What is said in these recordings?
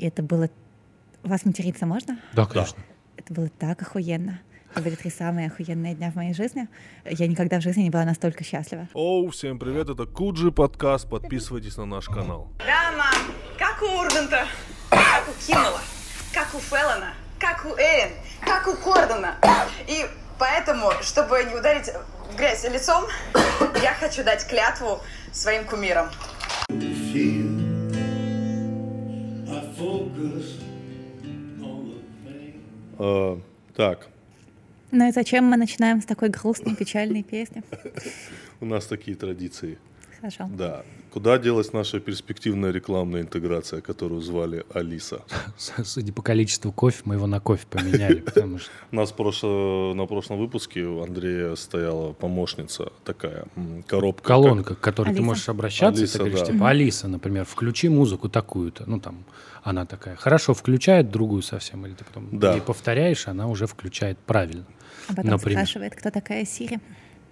И это было... Вас материться можно? Да, конечно. Это было так охуенно. Это были три самые охуенные дня в моей жизни. Я никогда в жизни не была настолько счастлива. Оу, всем привет, это Куджи подкаст, подписывайтесь на наш канал. Да, мам, как у Урганта, как у Киммела, как у Феллона, как у Эйн, как у Кордона. И поэтому, чтобы не ударить в грязь лицом, я хочу дать клятву своим кумирам. Э, так, Ну и зачем мы начинаем с такой грустной, печальной песни? у нас такие традиции. Хорошо. Да. Куда делась наша перспективная рекламная интеграция, которую звали Алиса? Судя по количеству кофе, мы его на кофе поменяли, потому что У нас прошло, на прошлом выпуске у Андрея стояла помощница такая, коробка. колонка, к которой ты можешь обращаться, Алиса, и ты говоришь, да. типа, Алиса, например, включи музыку такую-то. Ну, там, она такая, хорошо, включает другую совсем, или ты потом Да. повторяешь, она уже включает правильно. А потом Например. спрашивает, кто такая Сири.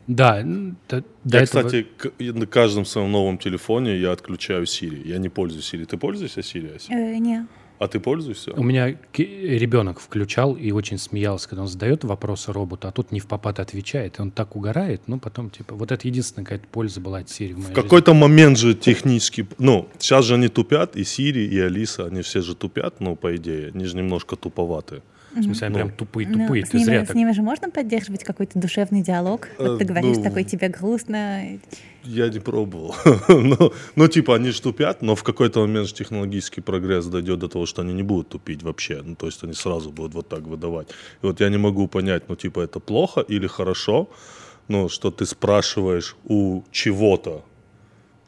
Да, н- д- до Я, этого- кстати, на каждом своем новом телефоне я отключаю Siri. Я не пользуюсь Siri. Ты пользуешься Siri? Ася? Э, не. А ты пользуешься? У меня ребенок включал и очень смеялся, когда он задает вопросы роботу, а тут не в попад отвечает, и он так угорает, ну, потом, типа, вот это единственная какая-то польза была от Siri в моей В какой-то момент же технически... Ну, сейчас же они тупят, и Siri, и Алиса, они все же тупят, ну, по идее. Они же немножко туповаты. В смысле, они Ну. прям Ну, тупые-тупые, с, ты зря ними, так... с ними же можно поддерживать какой-то душевный диалог? Э, Вот ты говоришь, ну, такой тебе грустно. Я не пробовал. ну, ну, типа, они ж тупят, но в какой-то момент же технологический прогресс дойдет до того, что они не будут тупить вообще. Ну, то есть они сразу будут вот так выдавать. И вот я не могу понять, ну, типа, это плохо или хорошо, ну, что ты спрашиваешь у чего-то,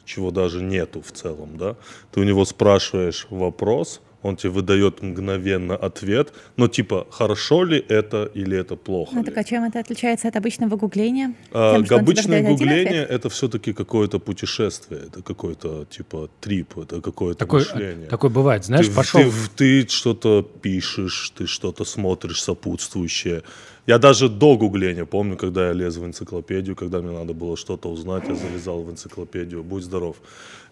чего даже нету в целом, да, ты у него спрашиваешь вопрос, он тебе выдает мгновенно ответ, но типа, хорошо ли это или это плохо Ну ли? так а чем это отличается от обычного гугления? А, Тем, обычное гугление это все-таки какое-то путешествие, это какой-то типа трип, это какое-то Такое, мышление. такое бывает, знаешь, ты, пошел... ты, в- ты что-то пишешь, ты что-то смотришь сопутствующее. Я даже до гугления помню, когда я лез в энциклопедию, когда мне надо было что-то узнать, я залезал в энциклопедию. Будь здоров.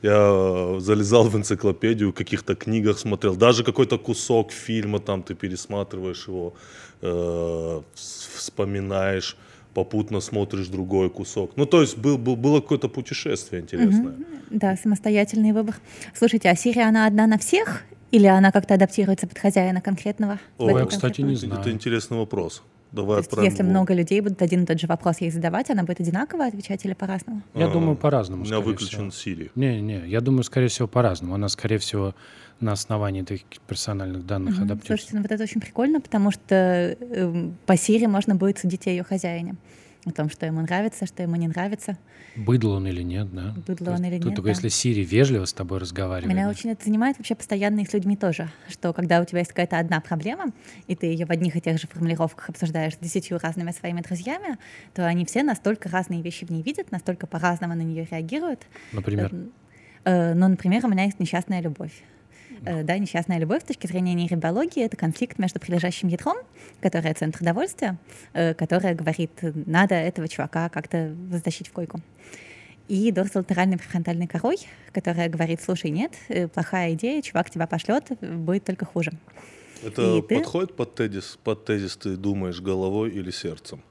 Я э, залезал в энциклопедию, в каких-то книгах смотрел, даже какой-то кусок фильма там ты пересматриваешь его, э, вс- вспоминаешь попутно смотришь другой кусок. Ну, то есть был, был, было какое-то путешествие интересное. Да, самостоятельный выбор. Слушайте, а Сирия, она одна на всех? Или она как-то адаптируется под хозяина конкретного? этом я, кстати, не знаю. Это интересный вопрос. Давай То есть, отправим если его. много людей будут один и тот же вопрос ей задавать, она будет одинаково отвечать или по-разному? Я А, думаю, по-разному, У меня выключен всего. Siri. Не-не, я думаю, скорее всего, по-разному. Она, скорее всего, на основании таких персональных данных Мгм. адаптируется. Слушайте, ну вот это очень прикольно, потому что эм, по Сири можно будет судить о ее хозяине. О том, что ему нравится, что ему не нравится. Быдло он или нет, да? Быдло он или нет, Только да. если Сири вежливо с тобой разговаривает. Меня да. очень это занимает вообще постоянно и с людьми тоже, что когда у тебя есть какая-то одна проблема, и ты ее в одних и тех же формулировках обсуждаешь с десятью разными своими друзьями, то они все настолько разные вещи в ней видят, настолько по-разному на нее реагируют. Например, Э, Ну, например, у меня есть несчастная любовь. Э, Да, несчастная любовь с точки зрения нейробиологии — это конфликт между прилежащим ядром, которое центр довольствия, э, которое говорит, надо этого чувака как-то затащить в койку. И дорсолатеральной префронтальной корой, которая говорит, слушай, нет, э, плохая идея, чувак тебя пошлет, будет только хуже. Это И ты? подходит под тезис? Под тезис ты думаешь головой или сердцем?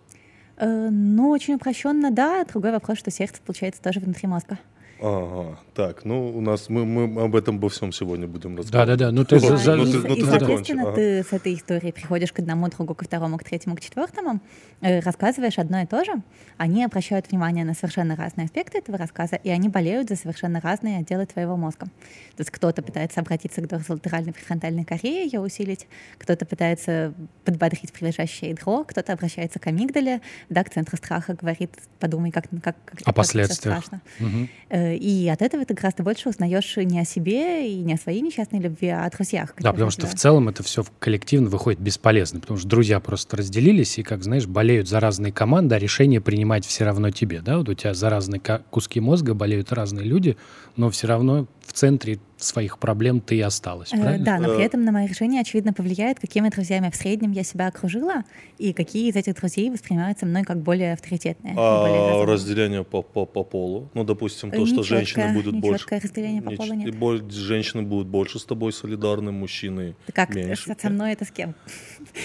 Ну, очень упрощенно, да. Другой вопрос, что сердце, получается, тоже внутри мозга. Ага, так, ну у нас мы, мы об этом во всем сегодня будем разговаривать. Да-да-да, ну ты за- Да, за- ну и, ты- с- ну и, ты соответственно, закончи, ты с этой историей приходишь к одному другу, ко второму, к третьему, к четвертому, рассказываешь одно и то же. Они обращают внимание на совершенно разные аспекты этого рассказа, и они болеют за совершенно разные отделы твоего мозга. То есть кто-то пытается обратиться к дорсолатеральной префронтальной коре, ее усилить, кто-то пытается подбодрить прилежащее ядро, кто-то обращается к амигдале, да, к центру страха, говорит, подумай, как, как, как О последствиях. страшно. Э, И от этого ты гораздо больше узнаешь не о себе и не о своей несчастной любви, а о друзьях. Да, потому что в тебя- целом это все коллективно выходит бесполезно, потому что друзья просто разделились и, как знаешь, болеют за разные команды, а решение принимать все равно тебе, да? Вот у тебя за разные куски мозга болеют разные люди, но все равно в центре своих проблем ты и осталась, Э, правильно? Да, но при Э. этом на мои решения, очевидно, повлияет, какими друзьями в среднем я себя окружила, и какие из этих друзей воспринимаются мной как более авторитетные. более А разумные. разделение по, по, по полу, ну, допустим, то, Э, что нечёткое- женщины будут больше... нечёткое разделение по неч- полу нет. и боль- женщины будут больше с тобой солидарны, мужчины Ты как меньше. со, мной это с кем?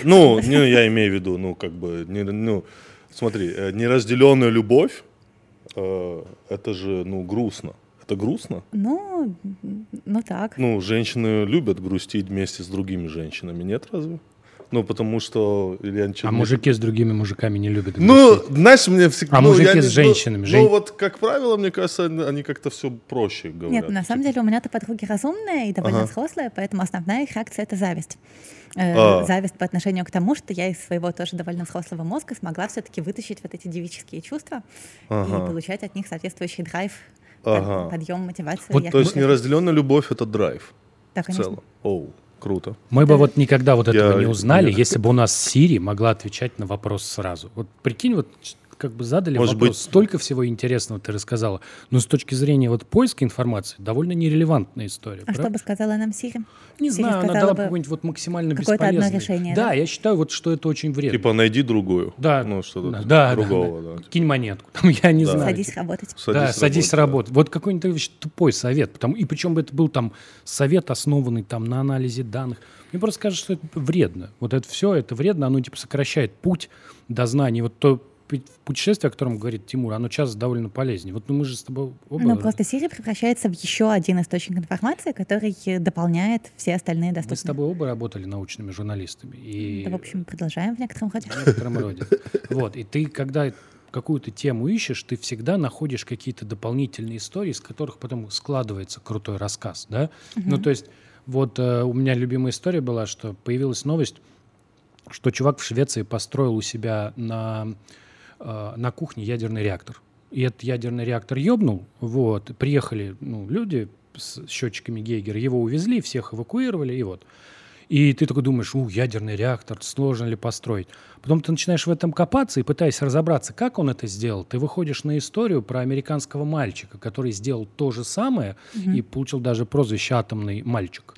Ну, не, я имею в виду, ну, как бы, не, ну, смотри, э, неразделенная любовь, э, это же, ну, грустно. Это грустно? Ну, ну так. Ну, женщины любят грустить вместе с другими женщинами, нет разве? Ну, потому что... Или ничего А не- мужики с другими мужиками не любят Ну, грустить. знаешь, мне всегда... А ну, мужики я не- с женщинами, Ну, жен- ну, вот, как правило, мне кажется, они, они как-то все проще говорят. Нет, на самом Типа, деле у меня-то подруги разумные и довольно Ага. взрослые, поэтому основная их реакция — это зависть. Э, А. Зависть по отношению к тому, что я из своего тоже довольно взрослого мозга смогла все-таки вытащить вот эти девические чувства Ага. и получать от них соответствующий драйв, Ага. подъем, мотивацию. Вот То есть неразделенная любовь — это драйв Да, в конечно. целом. Оу, круто. Мы бы вот никогда вот этого Я- не узнали, я- если бы у нас Siri могла отвечать на вопрос сразу. Вот прикинь, вот как бы задали Может вопрос, быть- столько всего интересного ты рассказала, но с точки зрения вот поиска информации довольно нерелевантная история. А что правда? бы сказала нам Сири? Не Сири знаю, она дала бы, какой-нибудь вот максимально какое-то одно решение, Да, да? я считаю вот, что это очень вредно. Типа найди другую. да, Ну, что-то да, да, другого, да, да. да. Кинь монетку. Там, я не Да. знаю. Садись работать. да, садись работать, работать. Вот какой-нибудь вообще тупой совет. Потому, и причем бы это был там совет, основанный там на анализе данных. Мне просто кажется, что это вредно. Вот это все, это вредно, оно типа сокращает путь до знаний. Вот то путешествие, о котором говорит Тимур, оно часто довольно полезнее. Вот ну, мы же с тобой оба... Но просто Сири превращается в еще один источник информации, который дополняет все остальные Мы с доступные. тобой оба работали научными журналистами. И Да, в общем, продолжаем в некотором роде. в некотором роде. Вот, и ты, когда какую-то тему ищешь, ты всегда находишь какие-то дополнительные истории, из которых потом складывается крутой рассказ, да? Ну, то есть, вот э, у меня любимая история была, что появилась новость, что чувак в Швеции построил у себя на, э, на кухне ядерный реактор. И этот ядерный реактор ёбнул, вот, приехали ну, люди с счетчиками Гейгера, его увезли, всех эвакуировали, и вот. И ты такой думаешь, у, ядерный реактор, сложно ли построить? Потом ты начинаешь в этом копаться и пытаясь разобраться, как он это сделал, ты выходишь на историю про американского мальчика, который сделал то же самое и получил даже прозвище «атомный мальчик».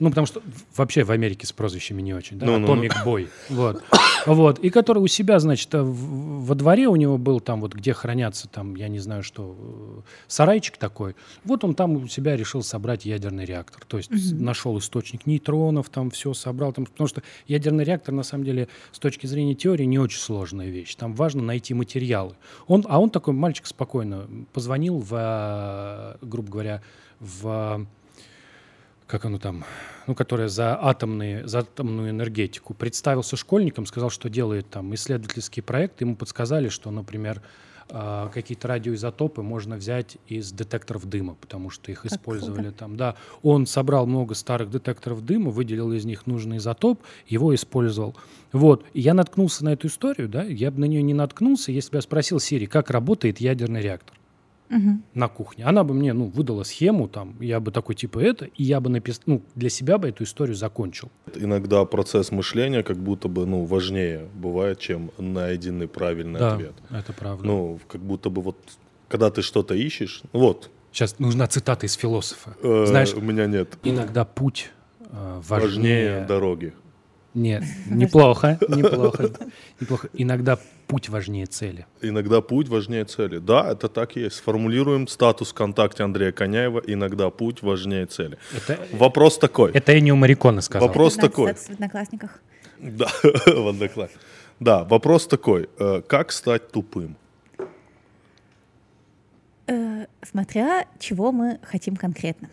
Ну, потому что вообще в Америке с прозвищами не очень, да. Atomic Boy, вот. Вот, и который у себя, значит, э, в- во дворе у него был там вот, где хранятся там, я не знаю что, э, сарайчик такой. Вот он там у себя решил собрать ядерный реактор. То есть нашел источник нейтронов, там все собрал. Там, потому что ядерный реактор, на самом деле, с точки зрения теории, не очень сложная вещь. Там важно найти материалы. Он, а он такой мальчик спокойно позвонил в, э, грубо говоря, в как оно там, ну, которая за, атомные, за атомную энергетику, представился школьником, сказал, что делает там исследовательский проект. Ему подсказали, что, например, а, какие-то радиоизотопы можно взять из детекторов дыма, потому что их использовали там. Да, он собрал много старых детекторов дыма, выделил из них нужный изотоп, его использовал. Вот, и я наткнулся на эту историю, да, я бы на нее не наткнулся, если бы я спросил Сири, как работает ядерный реактор на кухне. Она бы мне, ну, выдала схему, там, я бы такой, типа, это, и я бы написал, ну, для себя бы эту историю закончил. Иногда процесс мышления как будто бы ну, важнее бывает, чем найденный правильный да, ответ. это правда. Ну, как будто бы вот, когда ты что-то ищешь, вот, Сейчас нужна цитата из философа. э, Знаешь, у меня нет. иногда путь э, Важнее важнее... дороги. Нет, неплохо, неплохо, неплохо. Иногда путь важнее цели. Иногда путь важнее цели. Да, это так и есть. Сформулируем статус ВКонтакте Андрея Коняева. Иногда путь важнее цели. Это, Вопрос такой. это Эннио Мариконе сказал. Вопрос такой. в одноклассниках. Да, в одноклассниках. Да, вопрос такой. Э, Как стать тупым? Э, смотря чего мы хотим конкретно.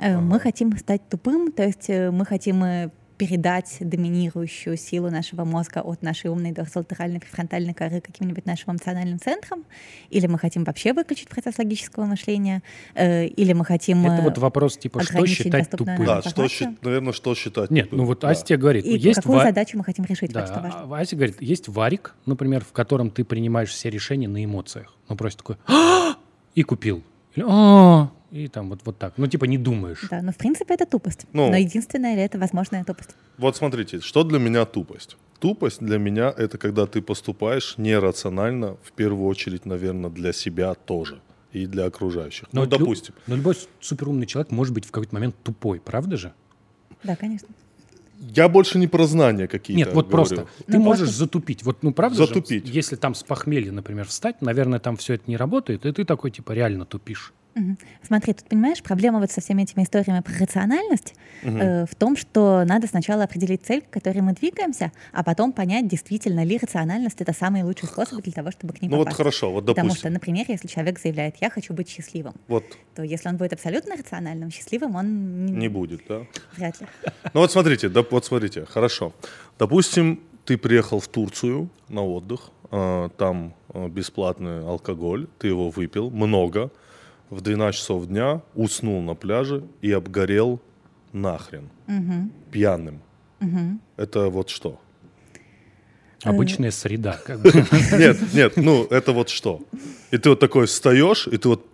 Э, Мы хотим стать тупым, то есть мы хотим передать доминирующую силу нашего мозга от нашей умной дорсолатеральной префронтальной коры каким-нибудь нашим эмоциональным центрам, или мы хотим вообще выключить процесс логического мышления, э, или мы хотим... Это э, вот вопрос, типа, что считать тупым? Да, что, наверное, что считать Нет, тупым? ну вот Да. Астя говорит, И есть какую ва- задачу мы хотим решить, Да, вот что важно. а Вася говорит, есть варик, например, в котором ты принимаешь все решения на эмоциях. Ну, просто такой «А!» и купил. Или «А!» И там вот, вот так. Ну, типа не думаешь. Да, но в принципе это тупость. Ну. Но единственная ли это возможная тупость? Вот смотрите, что для меня тупость? Тупость для меня это когда ты поступаешь нерационально, в первую очередь, наверное, для себя тоже. и для окружающих. Но ну, лю- допустим. Но любой суперумный человек может быть в какой-то момент тупой, правда же? Да, конечно. Я больше не про знания какие-то Нет, вот говорю. просто. Ты Ну, можешь просто- затупить. Вот, ну, правда же, Затупить. если там с похмелья, например, встать, наверное, там все это не работает, и ты такой, типа, реально тупишь. Смотри, тут понимаешь, проблема вот со всеми этими историями про рациональность э, в том, что надо сначала определить цель, к которой мы двигаемся, а потом понять, действительно ли рациональность это самый лучший способ для того, чтобы к ней Ну вот попасть. хорошо, вот Потому допустим. что, например, если человек заявляет, я хочу быть счастливым, Вот то если он будет абсолютно рациональным, счастливым он не будет, да? вряд ли. Ну вот смотрите, доп- вот смотрите, хорошо. Допустим, ты приехал в Турцию на отдых, а, там а, бесплатный алкоголь, ты его выпил много, в 12 часов дня уснул на пляже и обгорел нахрен, пьяным. Это вот что? Обычная среда. Как бы. Нет, нет, ну это вот что? И ты вот такой встаешь, и ты вот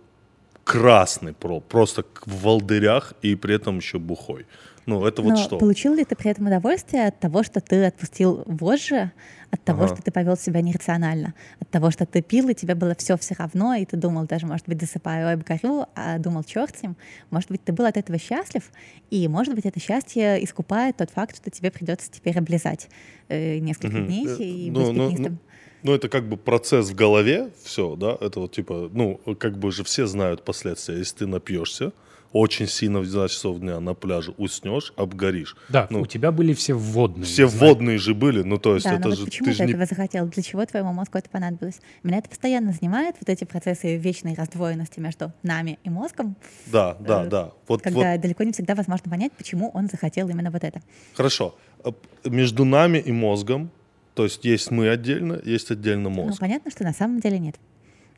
красный про, просто в волдырях и при этом еще бухой. Ну это вот Но что? получил ли ты при этом удовольствие от того, что ты отпустил вожжи, от того, Ага. что ты повел себя нерационально, от того, что ты пил, и тебе было все все равно, и ты думал даже, может быть, засыпаю, ой, обгорю, а думал, черт с ним. Может быть, ты был от этого счастлив, и, может быть, это счастье искупает тот факт, что тебе придется теперь облизать э, несколько дней Э, и ну, быть ну, пятнистым. Ну, это как бы процесс в голове, все, да, это вот типа, ну, как бы же все знают последствия. Если ты напьешься, очень сильно в 12 часов дня на пляже уснешь, обгоришь. Да, Ну, у тебя были все вводные. все знаешь. водные же были, ну, то есть Да, это но вот же, почему ты ты, же не... этого захотел? Для чего твоему мозгу это понадобилось? Меня это постоянно занимает, вот эти процессы вечной раздвоенности между нами и мозгом, Да, да, э, да. Вот, когда вот, далеко не всегда возможно понять, почему он захотел именно вот это. хорошо. Между нами и мозгом, то есть есть мы отдельно, есть отдельно Ну, мозг. понятно, что на самом деле нет.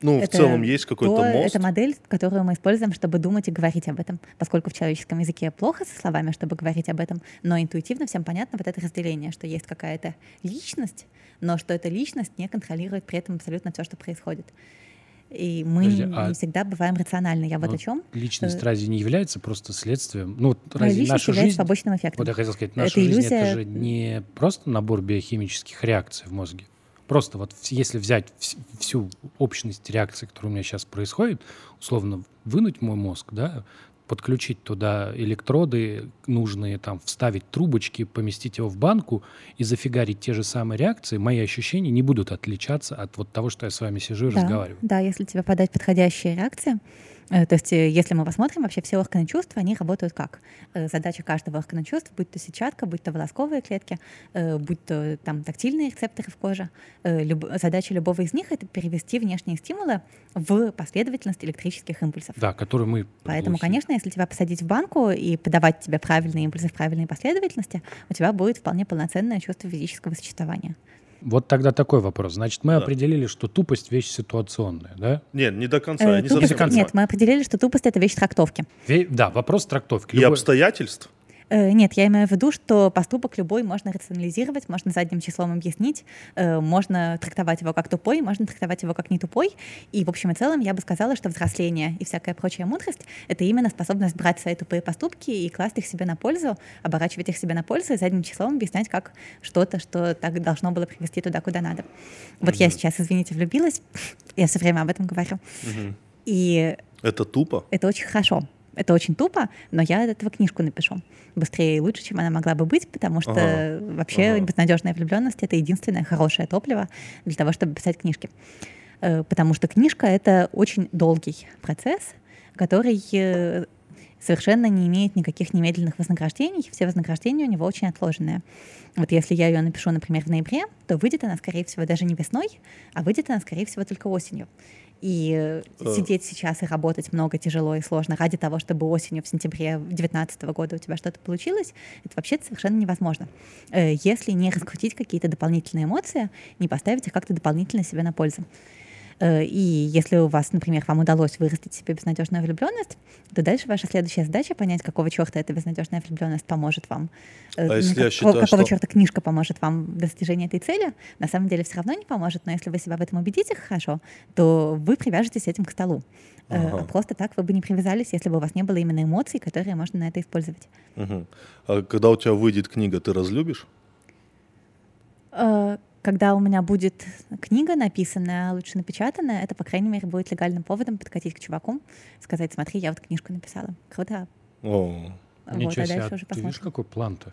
Ну, в Это целом есть какой-то то- мост. Это модель, которую мы используем, чтобы думать и говорить об этом. Поскольку в человеческом языке плохо со словами, чтобы говорить об этом, но интуитивно всем понятно вот это разделение, что есть какая-то личность, но что эта личность не контролирует при этом абсолютно все, что происходит. И мы Подожди, не а- всегда бываем рациональны. Я вот Ну, о чем. Личность Э, разве не является просто следствием? Ну, вот разве личность наша является жизнь... побочным эффектом. Вот я хотел сказать, Это наша жизнь иллюзия- это же не просто набор биохимических реакций в мозге. Просто вот если взять вс- всю общность реакций, которые у меня сейчас происходит, условно вынуть мой мозг, да, подключить туда электроды нужные, там, вставить трубочки, поместить его в банку и зафигарить те же самые реакции, мои ощущения не будут отличаться от вот того, что я с вами сижу и Да, разговариваю. Да, если тебе подать подходящие реакции. Э, То есть, э, если мы посмотрим, вообще все органы чувств, они работают как? Э, Задача каждого органа чувств, будь то сетчатка, будь то волосковые клетки, будь то там тактильные рецепторы в коже, люб- задача любого из них — это перевести внешние стимулы в последовательность электрических импульсов. Да, который мы... Поэтому, глухие. конечно, если тебя посадить в банку и подавать тебе правильные импульсы в правильной последовательности, у тебя будет вполне полноценное чувство физического существования. Вот тогда такой вопрос. Значит, мы Да. определили, что тупость — вещь ситуационная, да? Нет, не до конца, Э, не тупость- совсем нет, понимаю. мы определили, что тупость — это вещь трактовки. Ве- Да, вопрос трактовки. И Любой- обстоятельств? Э, Нет, я имею в виду, что поступок любой можно рационализировать, можно задним числом объяснить, э, можно трактовать его как тупой, можно трактовать его как не тупой. И в общем и целом я бы сказала, что взросление и всякая прочая мудрость — это именно способность брать свои тупые поступки и класть их себе на пользу, оборачивать их себе на пользу и задним числом объяснять как что-то, что так должно было привести туда, куда надо. Вот я сейчас, извините, влюбилась, я все время об этом говорю. И Это тупо? это очень хорошо. Это очень тупо, но я от этого книжку напишу. Быстрее и лучше, чем она могла бы быть, потому что Ага. вообще Ага. безнадежная влюбленность это единственное хорошее топливо для того, чтобы писать книжки. Э, Потому что книжка это очень долгий процесс, который э, совершенно не имеет никаких немедленных вознаграждений. Все вознаграждения у него очень отложенные. Вот если я ее напишу, например, в ноябре, то выйдет она, скорее всего, даже не весной, а выйдет она, скорее всего, только осенью. И э, сидеть сейчас и работать много тяжело и сложно ради того, чтобы осенью в сентябре 2019 года у тебя что-то получилось, это вообще совершенно невозможно. Э, Если не раскрутить какие-то дополнительные эмоции, не поставить их как-то дополнительно себе на пользу. Э, И если у вас, например, вам удалось вырастить себе безнадежную влюбленность, то дальше ваша следующая задача понять, какого черта эта безнадежная влюбленность поможет вам. Э, А если ну, я как- считаю, какого что- черта книжка поможет вам в достижении этой цели, на самом деле все равно не поможет, но если вы себя в этом убедите хорошо, то вы привяжетесь этим к столу. Э, Ага. Просто так вы бы не привязались, если бы у вас не было именно эмоций, которые можно на это использовать. Мгм. А когда у тебя выйдет книга, ты разлюбишь? Когда у меня будет книга написанная, а лучше напечатанная, это, по крайней мере, будет легальным поводом подкатить к чуваку, сказать, смотри, я вот книжку написала. Круто. О, вот, Ничего а себе, дальше а уже ты видишь, посмотрим. какой план-то?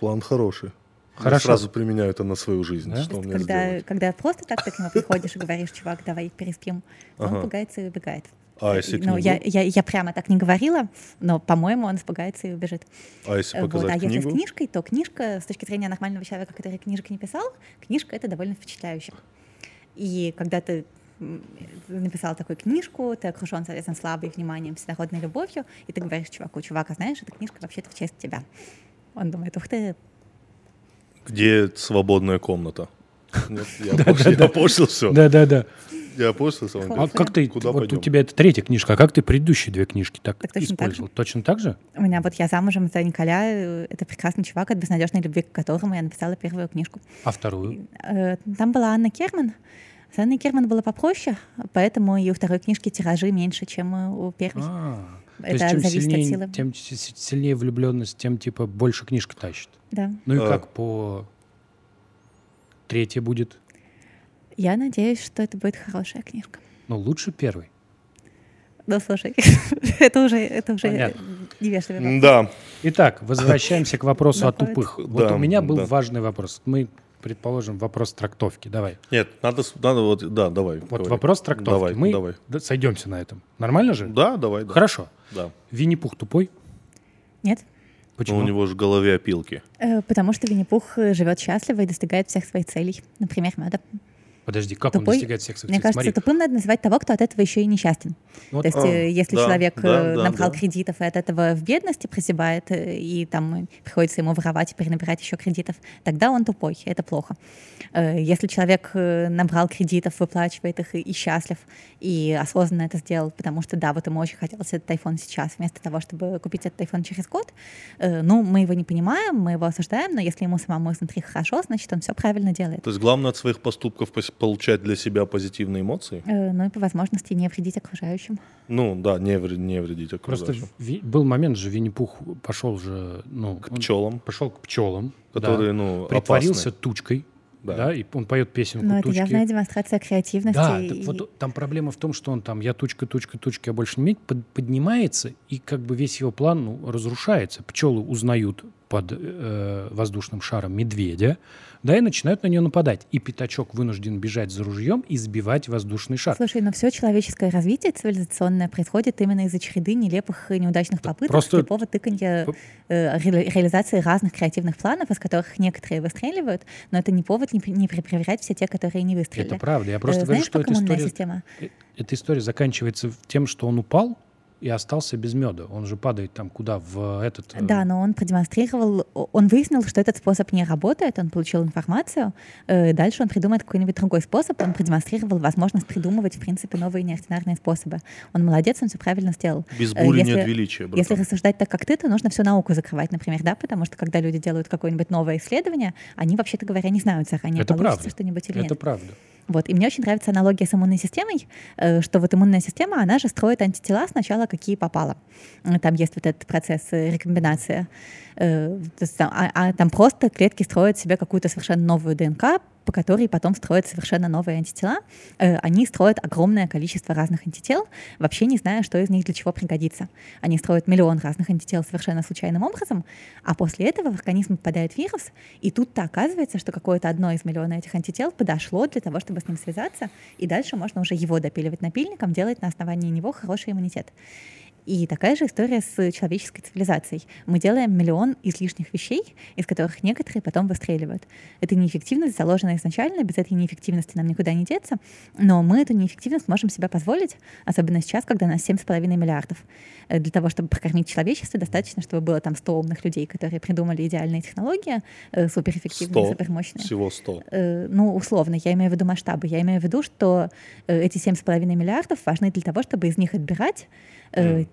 план хороший. Я Хорошо. сразу применяю это на свою жизнь. Да? Что мне когда, сделать? когда просто так ты к нему приходишь и говоришь, чувак, давай переспим, он Ага. пугается и убегает. А если ну, книгу? я, я, я прямо так не говорила, но, по-моему, он испугается и убежит. А если Э, Вот. показать А если с книгу? книжкой, то книжка, с точки зрения нормального человека, который книжек не писал, книжка — это довольно впечатляюще. И когда ты написал такую книжку, ты окружен, соответственно, славой, вниманием, всенародной любовью, и ты говоришь чуваку, чувак, а знаешь, эта книжка вообще-то в честь тебя. Он думает, ух ты, Где свободная комната? Нет, я опошлил все. Да-да-да. Я опошлился. он А как ты, Куда вот пойдем? у тебя это третья книжка, а как ты предыдущие две книжки так, Так точно так использовал? Точно так же? у меня вот я замужем за Николя, э, это прекрасный чувак, от безнадежной любви к которому я написала первую книжку. А вторую? Э, Там была Анна Керман. С Анной Керман было попроще, поэтому и у второй книжки тиражи меньше, чем э, у первой. А, то Это есть чем зависит от сильнее, силы. тем сильнее влюбленность, тем типа больше книжка тащит. Да. Ну и А. как по третья будет? Я надеюсь, что это будет хорошая книжка. Ну, лучше первой. Ну, слушай, это уже, это уже Понятно. невежливый вопрос. Да, Итак, возвращаемся к вопросу о тупых. Вот Да, у меня был да. важный вопрос. Мы, предположим, вопрос трактовки. Давай. нет, надо, надо вот, да, давай. Вот говори. вопрос трактовки. Давай, Мы давай. сойдемся на этом. Нормально же? Да, давай. да. Хорошо. Да. Винни-Пух тупой? Нет? Почему? Но у него же в голове опилки. Э, Потому что Винни-Пух э, живет счастливо и достигает всех своих целей. Например, меда. Подожди, как он Тупой, достигает всех своих Мне целей? кажется, Смотри. тупым надо называть того, кто от этого еще и несчастен. Вот, То есть, А, э, если да, человек да, э, да, набрал да. кредитов и от этого в бедности прозябает, э, и там приходится ему воровать и перенабирать еще кредитов, тогда он тупой, это плохо. Если человек набрал кредитов, выплачивает их и, счастлив, и осознанно это сделал, потому что, да, вот ему очень хотелось этот iPhone сейчас, вместо того, чтобы купить этот iPhone через год, ну, мы его не понимаем, мы его осуждаем, но если ему самому изнутри хорошо, значит, он все правильно делает. То есть главное от своих поступков пос- получать для себя позитивные эмоции? Э, Ну и по возможности не вредить окружающим. Ну да, не, вред- не вредить Просто окружающим. Ви- был момент же, Винни-Пух пошел же... Ну, К пчелам, Пошел к пчелам. которые, ну, Притворился опасны. тучкой. Да. Да. и он поет песенку Но это тучки. явная демонстрация креативности. Да, и- так вот там проблема в том, что он там, я тучка, тучка, тучка, я больше не под- поднимается, и как бы весь его план ну, разрушается. Пчелы узнают под э, воздушным шаром медведя, да, и начинают на нее нападать. И пятачок вынужден бежать за ружьем и сбивать воздушный шар. Слушай, но все человеческое развитие цивилизационное происходит именно из-за череды нелепых и неудачных попыток, просто- слепого тыканья э, ре- реализации разных креативных планов, из которых некоторые выстреливают, но это не повод не, не перепроверять все те, которые не выстрелили. Это правда. Я просто Э, говорю, Знаешь, что эта история, система? э, эта история заканчивается тем, что он упал и остался без меда. Он же падает там куда? В этот... э, Да, но он продемонстрировал, он выяснил, что этот способ не работает, он получил информацию, э, дальше он придумает какой-нибудь другой способ, он продемонстрировал возможность придумывать, в принципе, новые неординарные способы. Он молодец, он все правильно сделал. Без Э, бури если- нет величия, Если братан. рассуждать так, как ты, то нужно всю науку закрывать, например, да, потому что когда люди делают какое-нибудь новое исследование, они, вообще-то говоря, не знают заранее, Это получится что-нибудь или Это нет. правда. Вот. И мне очень нравится аналогия с иммунной системой, э, что вот иммунная система, она же строит антитела сначала, какие попало. Э, Там есть вот этот процесс э, рекомбинации. А, а там просто клетки строят себе какую-то совершенно новую ДНК, по которой потом строят совершенно новые антитела. Э, Они строят огромное количество разных антител, вообще не зная, что из них для чего пригодится. Они строят миллион разных антител совершенно случайным образом, а после этого в организм попадает вирус, и тут-то оказывается, что какое-то одно из миллиона этих антител подошло для того, чтобы с ним связаться, и дальше можно уже его допиливать напильником, делать на основании него хороший иммунитет. И такая же история с человеческой цивилизацией. Мы делаем миллион излишних вещей, из которых некоторые потом выстреливают. Это неэффективность, заложена изначально, без этой неэффективности нам никуда не деться, но мы эту неэффективность можем себе позволить, особенно сейчас, когда нас 7,5 миллиардов. Э, Для того, чтобы прокормить человечество, достаточно, чтобы было там 100 умных людей, которые придумали идеальные технологии, э, суперэффективные, 100, супермощные. всего 100. Э, ну, условно, я имею в виду масштабы. Я имею в виду, что э, эти 7,5 миллиардов важны для того, чтобы из них отбирать э,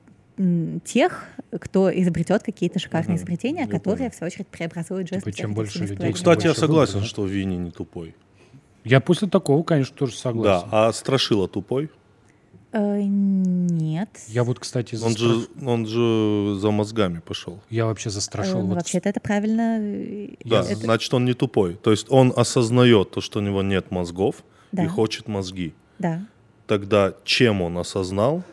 тех, кто изобретет какие-то шикарные Мгм, изобретения, я которые, понял. в свою очередь, преобразуют жизнь. Типа, чем больше 7,5 людей, Ну, кстати, я согласен, выбора, да? что Винни не тупой. Я после такого, конечно, тоже Да, согласен. а Страшила тупой? Э, Нет. Я вот, кстати, Он застра- же, он же за мозгами пошел. я вообще Э, застрашил. ну, вот Вообще-то это правильно. э, Да, это- значит, он не тупой. То есть он осознает то, что у него нет мозгов Да. и хочет мозги. Да. Тогда чем он осознал,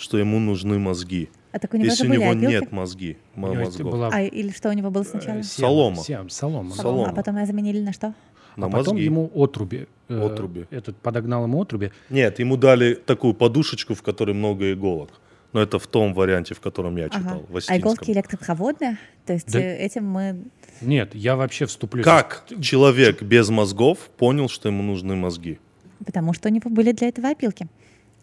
что ему нужны мозги? А так у него Если у него опилки. нет мозги, у мо- него мозгов, была А, или что у него было сначала? э, сем- Солома. сем- солома. Солома. А потом ее заменили на что? на а потом мозги. ему отруби. э, Отруби. Этот подогнал ему отруби. Нет, ему дали такую подушечку, в которой много иголок. Но это в том варианте, в котором я читал, Ага. в А иголки электропроводные? То есть Да. э, этим мы... Нет, я вообще вступлю. Как человек без мозгов понял, что ему нужны мозги? Потому что у него были для этого опилки.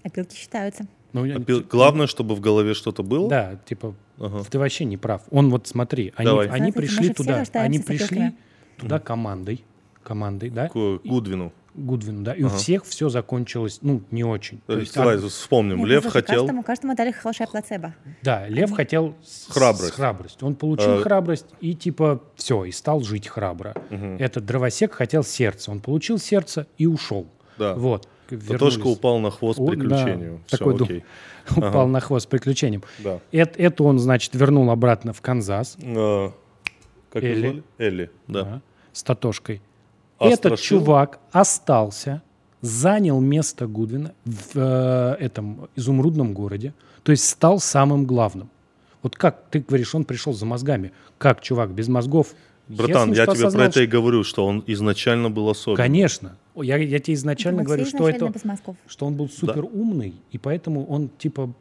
Опилки считаются. Ну, я- Опи- Главное, чтобы в голове что-то было. Да, типа, Ага. ты вообще не прав. Он вот смотри, они, Давай. они Смотрите, пришли туда, они пришли туда командой, командой, да, К Гудвину. Гудвину, да, и у Ага. всех все закончилось, ну, не очень. То есть, Давай а- вспомним. Нет, Лев слушай, хотел... Каждому, каждому дали хорошее плацебо. да, Лев хотел Храбрость. с храбрость. Он получил Э. храбрость и типа все, и стал жить храбро. Этот дровосек хотел сердце, он получил сердце и ушел. Да. Вот. Татошка вернулись. упал на хвост О, да, приключению. Все, такой дум- окей. Упал на хвост приключением. Да. Эт- эту он, значит, вернул обратно в Канзас А, Как Элли. Элли, да. да, с Татошкой. А Этот страшил? чувак остался, занял место Гудвина в э, этом изумрудном городе, то есть стал самым главным. Вот как ты говоришь, он пришел за мозгами. Как чувак без мозгов? Братан, я тебе про осознал, это и говорю, что он изначально был особенным. Конечно. Я, я тебе изначально Максим говорю, что изначально это, что он был супер умный, и поэтому он типа,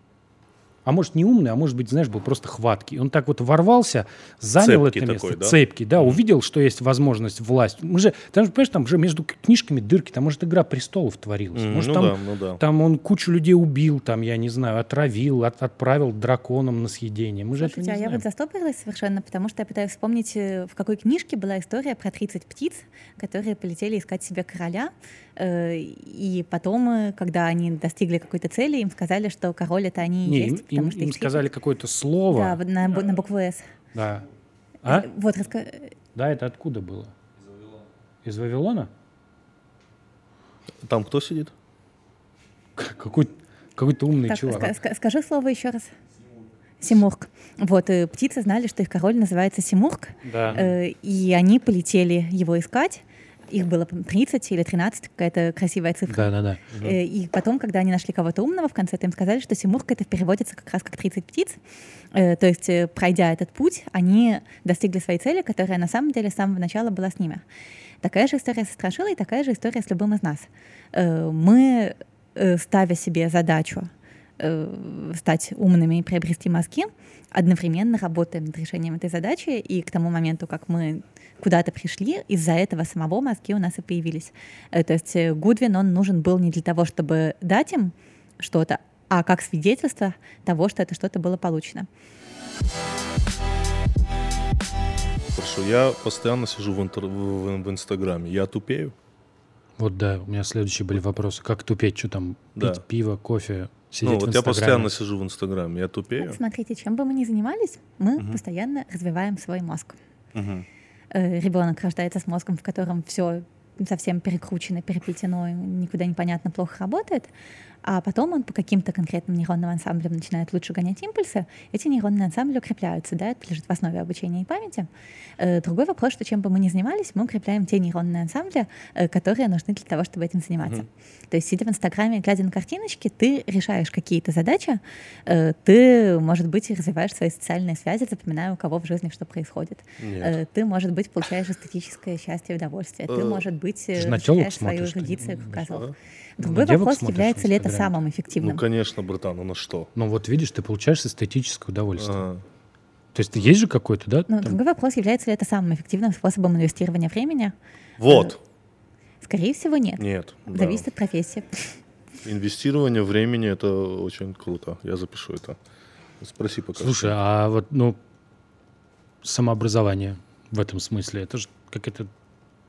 а может не умный, а может быть, знаешь, был просто хваткий. Он так вот ворвался, занял Цепкий это такой, место, да? цепкий, да, увидел, что есть возможность власть. Мы же, там, же, понимаешь, там же между книжками дырки, там может игра престолов творилась, М, может ну там, да, ну да. там он кучу людей убил, там я не знаю, отравил, от- отправил драконам на съедение. Мы же этого Слушайте, не а я вот застопорилась совершенно, потому что я пытаюсь вспомнить, э, в какой книжке была история про 30 птиц, которые полетели искать себе короля. Э, И потом, э, когда они достигли какой-то цели, им сказали, что король это они и Не, есть. им, потому им- что им их сказали какое-то слово. Да, на, на букву «С». Да. А? Э, Вот, раска- Да, это откуда было? Из Вавилона? Там кто сидит? Какой, какой-то умный Так, чувак. ска- ска- скажи слово еще раз. Симург. Вот, э, птицы знали, что их король называется Симург, Да. э, и они полетели его искать. Их было по-моему, 30 или 13, какая-то красивая цифра. Да, да, да. И потом, когда они нашли кого-то умного, в конце то им сказали, что Симург это переводится как раз как 30 птиц. Э, То есть, э, пройдя этот путь, они достигли своей цели, которая на самом деле с самого начала была с ними. Такая же история со Страшилой, такая же история с любым из нас. Э, Мы, ставя себе задачу стать умными и приобрести мозги, одновременно работаем над решением этой задачи, и к тому моменту, как мы куда-то пришли, из-за этого самого мозги у нас и появились. Э, То есть э, Гудвин, он нужен был не для того, чтобы дать им что-то, а как свидетельство того, что это что-то было получено. Хорошо, я постоянно сижу в, интер- в- в Инстаграме. Я тупею? Вот да, у меня следующие были вопросы. Как тупеть, что там, Да. пить пиво, кофе, сидеть ну, в вот я Инстаграме? постоянно сижу в Инстаграме. Я тупею? Смотрите, чем бы мы ни занимались, мы постоянно развиваем свой мозг. Мгм. Э, Ребенок рождается с мозгом, в котором все совсем перекручено, переплетено, никуда непонятно, плохо работает, а потом он по каким-то конкретным нейронным ансамблям начинает лучше гонять импульсы, эти нейронные ансамбли укрепляются, да, это лежит в основе обучения и памяти. Э, Другой вопрос, что чем бы мы ни занимались, мы укрепляем те нейронные ансамбли, э, которые нужны для того, чтобы этим заниматься. То есть, сидя в Инстаграме глядя на картиночки, ты решаешь какие-то задачи, э, ты, может быть, развиваешь свои социальные связи, запоминая, у кого в жизни что происходит. Нет. Ты, может быть, получаешь эстетическое счастье и удовольствие. Ты, может быть, расширяешь свою эрудицию, конечно. Как девок вопрос, смотришь является ли это самым Ну, эффективным. конечно, братан, а на что? Ну вот видишь, ты получаешь эстетическое удовольствие. А, То есть есть же какой-то, да? Но там- другой вопрос, является ли это самым эффективным способом инвестирования времени. Вот. Скорее всего, нет. Нет. да. Зависит от профессии. Инвестирование времени это очень круто. Я запишу это. Спроси пока. Слушай, а вот, ну, самообразование в этом смысле, это же какая-то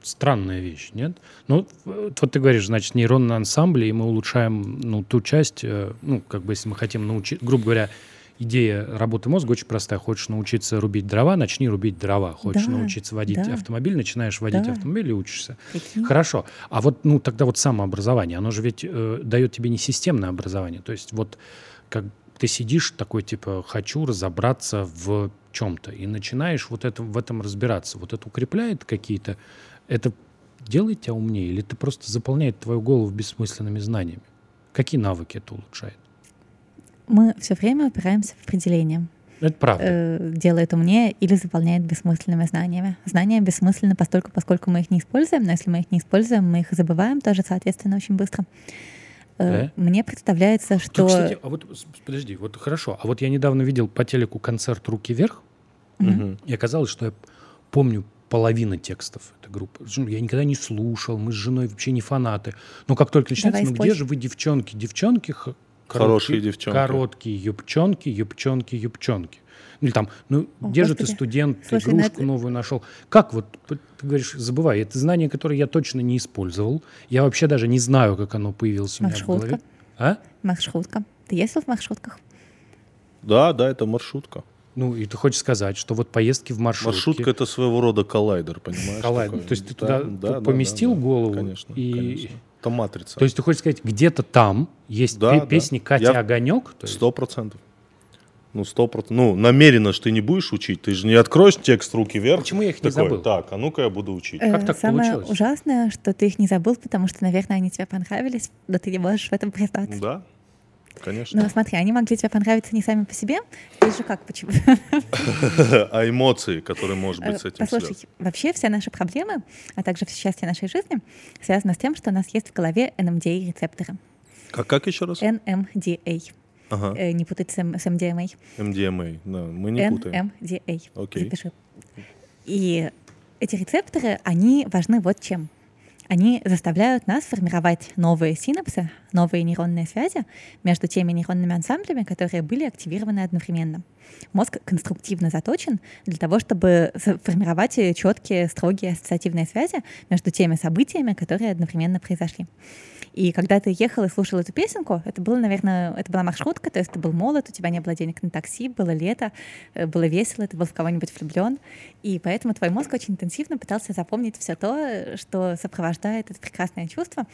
странная вещь, нет? Ну, вот ты говоришь, значит, нейронные ансамбли, и мы улучшаем, ну, ту часть, э, ну, как бы, если мы хотим научить, грубо говоря, идея работы мозга очень простая. Хочешь научиться рубить дрова, начни рубить дрова. Хочешь Да, научиться водить да. автомобиль, начинаешь водить Да. автомобиль и учишься. Прикинь. Хорошо. А вот, ну, тогда вот самообразование, оно же ведь э, дает тебе не системное образование. То есть вот как ты сидишь такой, типа, хочу разобраться в чем-то, и начинаешь вот это, в этом разбираться. Вот это укрепляет какие-то... Это делает тебя умнее, или это просто заполняет твою голову бессмысленными знаниями? Какие навыки это улучшает? Мы все время упираемся в определение. Это правда. Э, делает умнее или заполняет бессмысленными знаниями. Знания бессмысленны постольку, поскольку мы их не используем, но если мы их не используем, мы их забываем тоже, соответственно, очень быстро. Э, Да? Мне представляется, Ну, что... кстати, а вот подожди, вот хорошо. А вот я недавно видел по телеку концерт «Руки вверх», Мгм. и оказалось, что я помню половину текстов этой группы. Ну, Я никогда не слушал, мы с женой вообще не фанаты. Но как только начинается, Давай ну спой. где же вы, девчонки, девчонки, х- Хорошие короткие- девчонки. Короткие юбчонки, юбчонки, юбчонки. Или там, ну О, где же ты, Господи. студент, Слушай, ну игрушку это- новую нашел? Как вот, ты говоришь, забывай, это знание, которое я точно не использовал. Я вообще даже не знаю, как оно появилось у меня в Маршрутка. голове. А? Маршрутка. Ты ездил в маршрутках? Да, да, это маршрутка. Ну, и ты хочешь сказать, что вот поездки в маршрутке... Маршрутка это своего рода коллайдер, понимаешь? Коллайдер. такой? То есть ты Да, туда да, да, поместил да, да. голову Конечно, и- конечно. Это матрица. То есть ты хочешь сказать, где-то там есть Да, пе- да. песни Катя Я- Огонек? Сто процентов. Ну, сто процентов. Ну, намеренно ж ты не будешь учить. Ты же не откроешь текст руки вверх. Почему я их не такой, забыл? Так, а ну-ка я буду учить. Как Э, так Самое получилось? ужасное, что ты их не забыл, потому что, наверное, они тебе понравились, но ты не можешь в этом признаться. Да, конечно. Но смотри, они могли тебе понравиться не сами по себе. Здесь же как, почему? А эмоции, которые, может быть, с Э, этим Послушай, связаны. вообще все наши проблемы, а также все счастье нашей жизни связано с тем, что у нас есть в голове NMDA-рецепторы. А как еще раз? NMDA. Ага, Э, Не путать с, М- с MDMA. MDMA. Да, мы не путаем. NMDA. Окей. Запиши. И эти рецепторы, они важны вот чем. Они заставляют нас формировать новые синапсы, новые нейронные связи между теми нейронными ансамблями, которые были активированы одновременно. Мозг конструктивно заточен для того, чтобы формировать четкие, строгие ассоциативные связи между теми событиями, которые одновременно произошли. И когда ты ехал и слушал эту песенку, это было, наверное, это была маршрутка, то есть ты был молод, у тебя не было денег на такси, было лето, э, было весело, ты был в кого-нибудь влюблен, и поэтому твой мозг очень интенсивно пытался запомнить все то, что сопровождает это прекрасное чувство.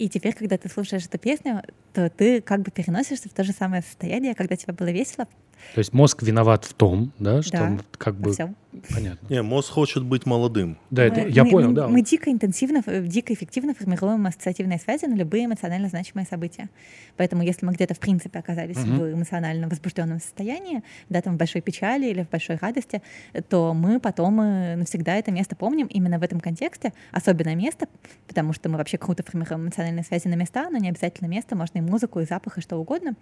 И теперь, когда ты слушаешь эту песню, то ты как бы переносишься в то же самое состояние, когда тебе было весело. То есть мозг виноват в том, да, что Да, он как бы... всем. Понятно. Не, мозг хочет быть молодым. Да, это, Мы- я мы- понял, мы- да. Мы дико интенсивно, э, дико эффективно формируем ассоциативные связи на любые эмоционально значимые события. Поэтому если мы где-то в принципе оказались Мгм. в эмоционально возбужденном состоянии, да, там в большой печали или в большой радости, то мы потом э, навсегда это место помним именно в этом контексте, особенное место, потому что мы вообще круто формируем эмоциональные связи на места, но не обязательно место, можно и музыку, и запах, и что угодно.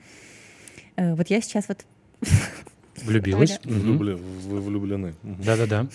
Э, Вот я сейчас вот Влюбилась. Вы влюблены. Да-да-да.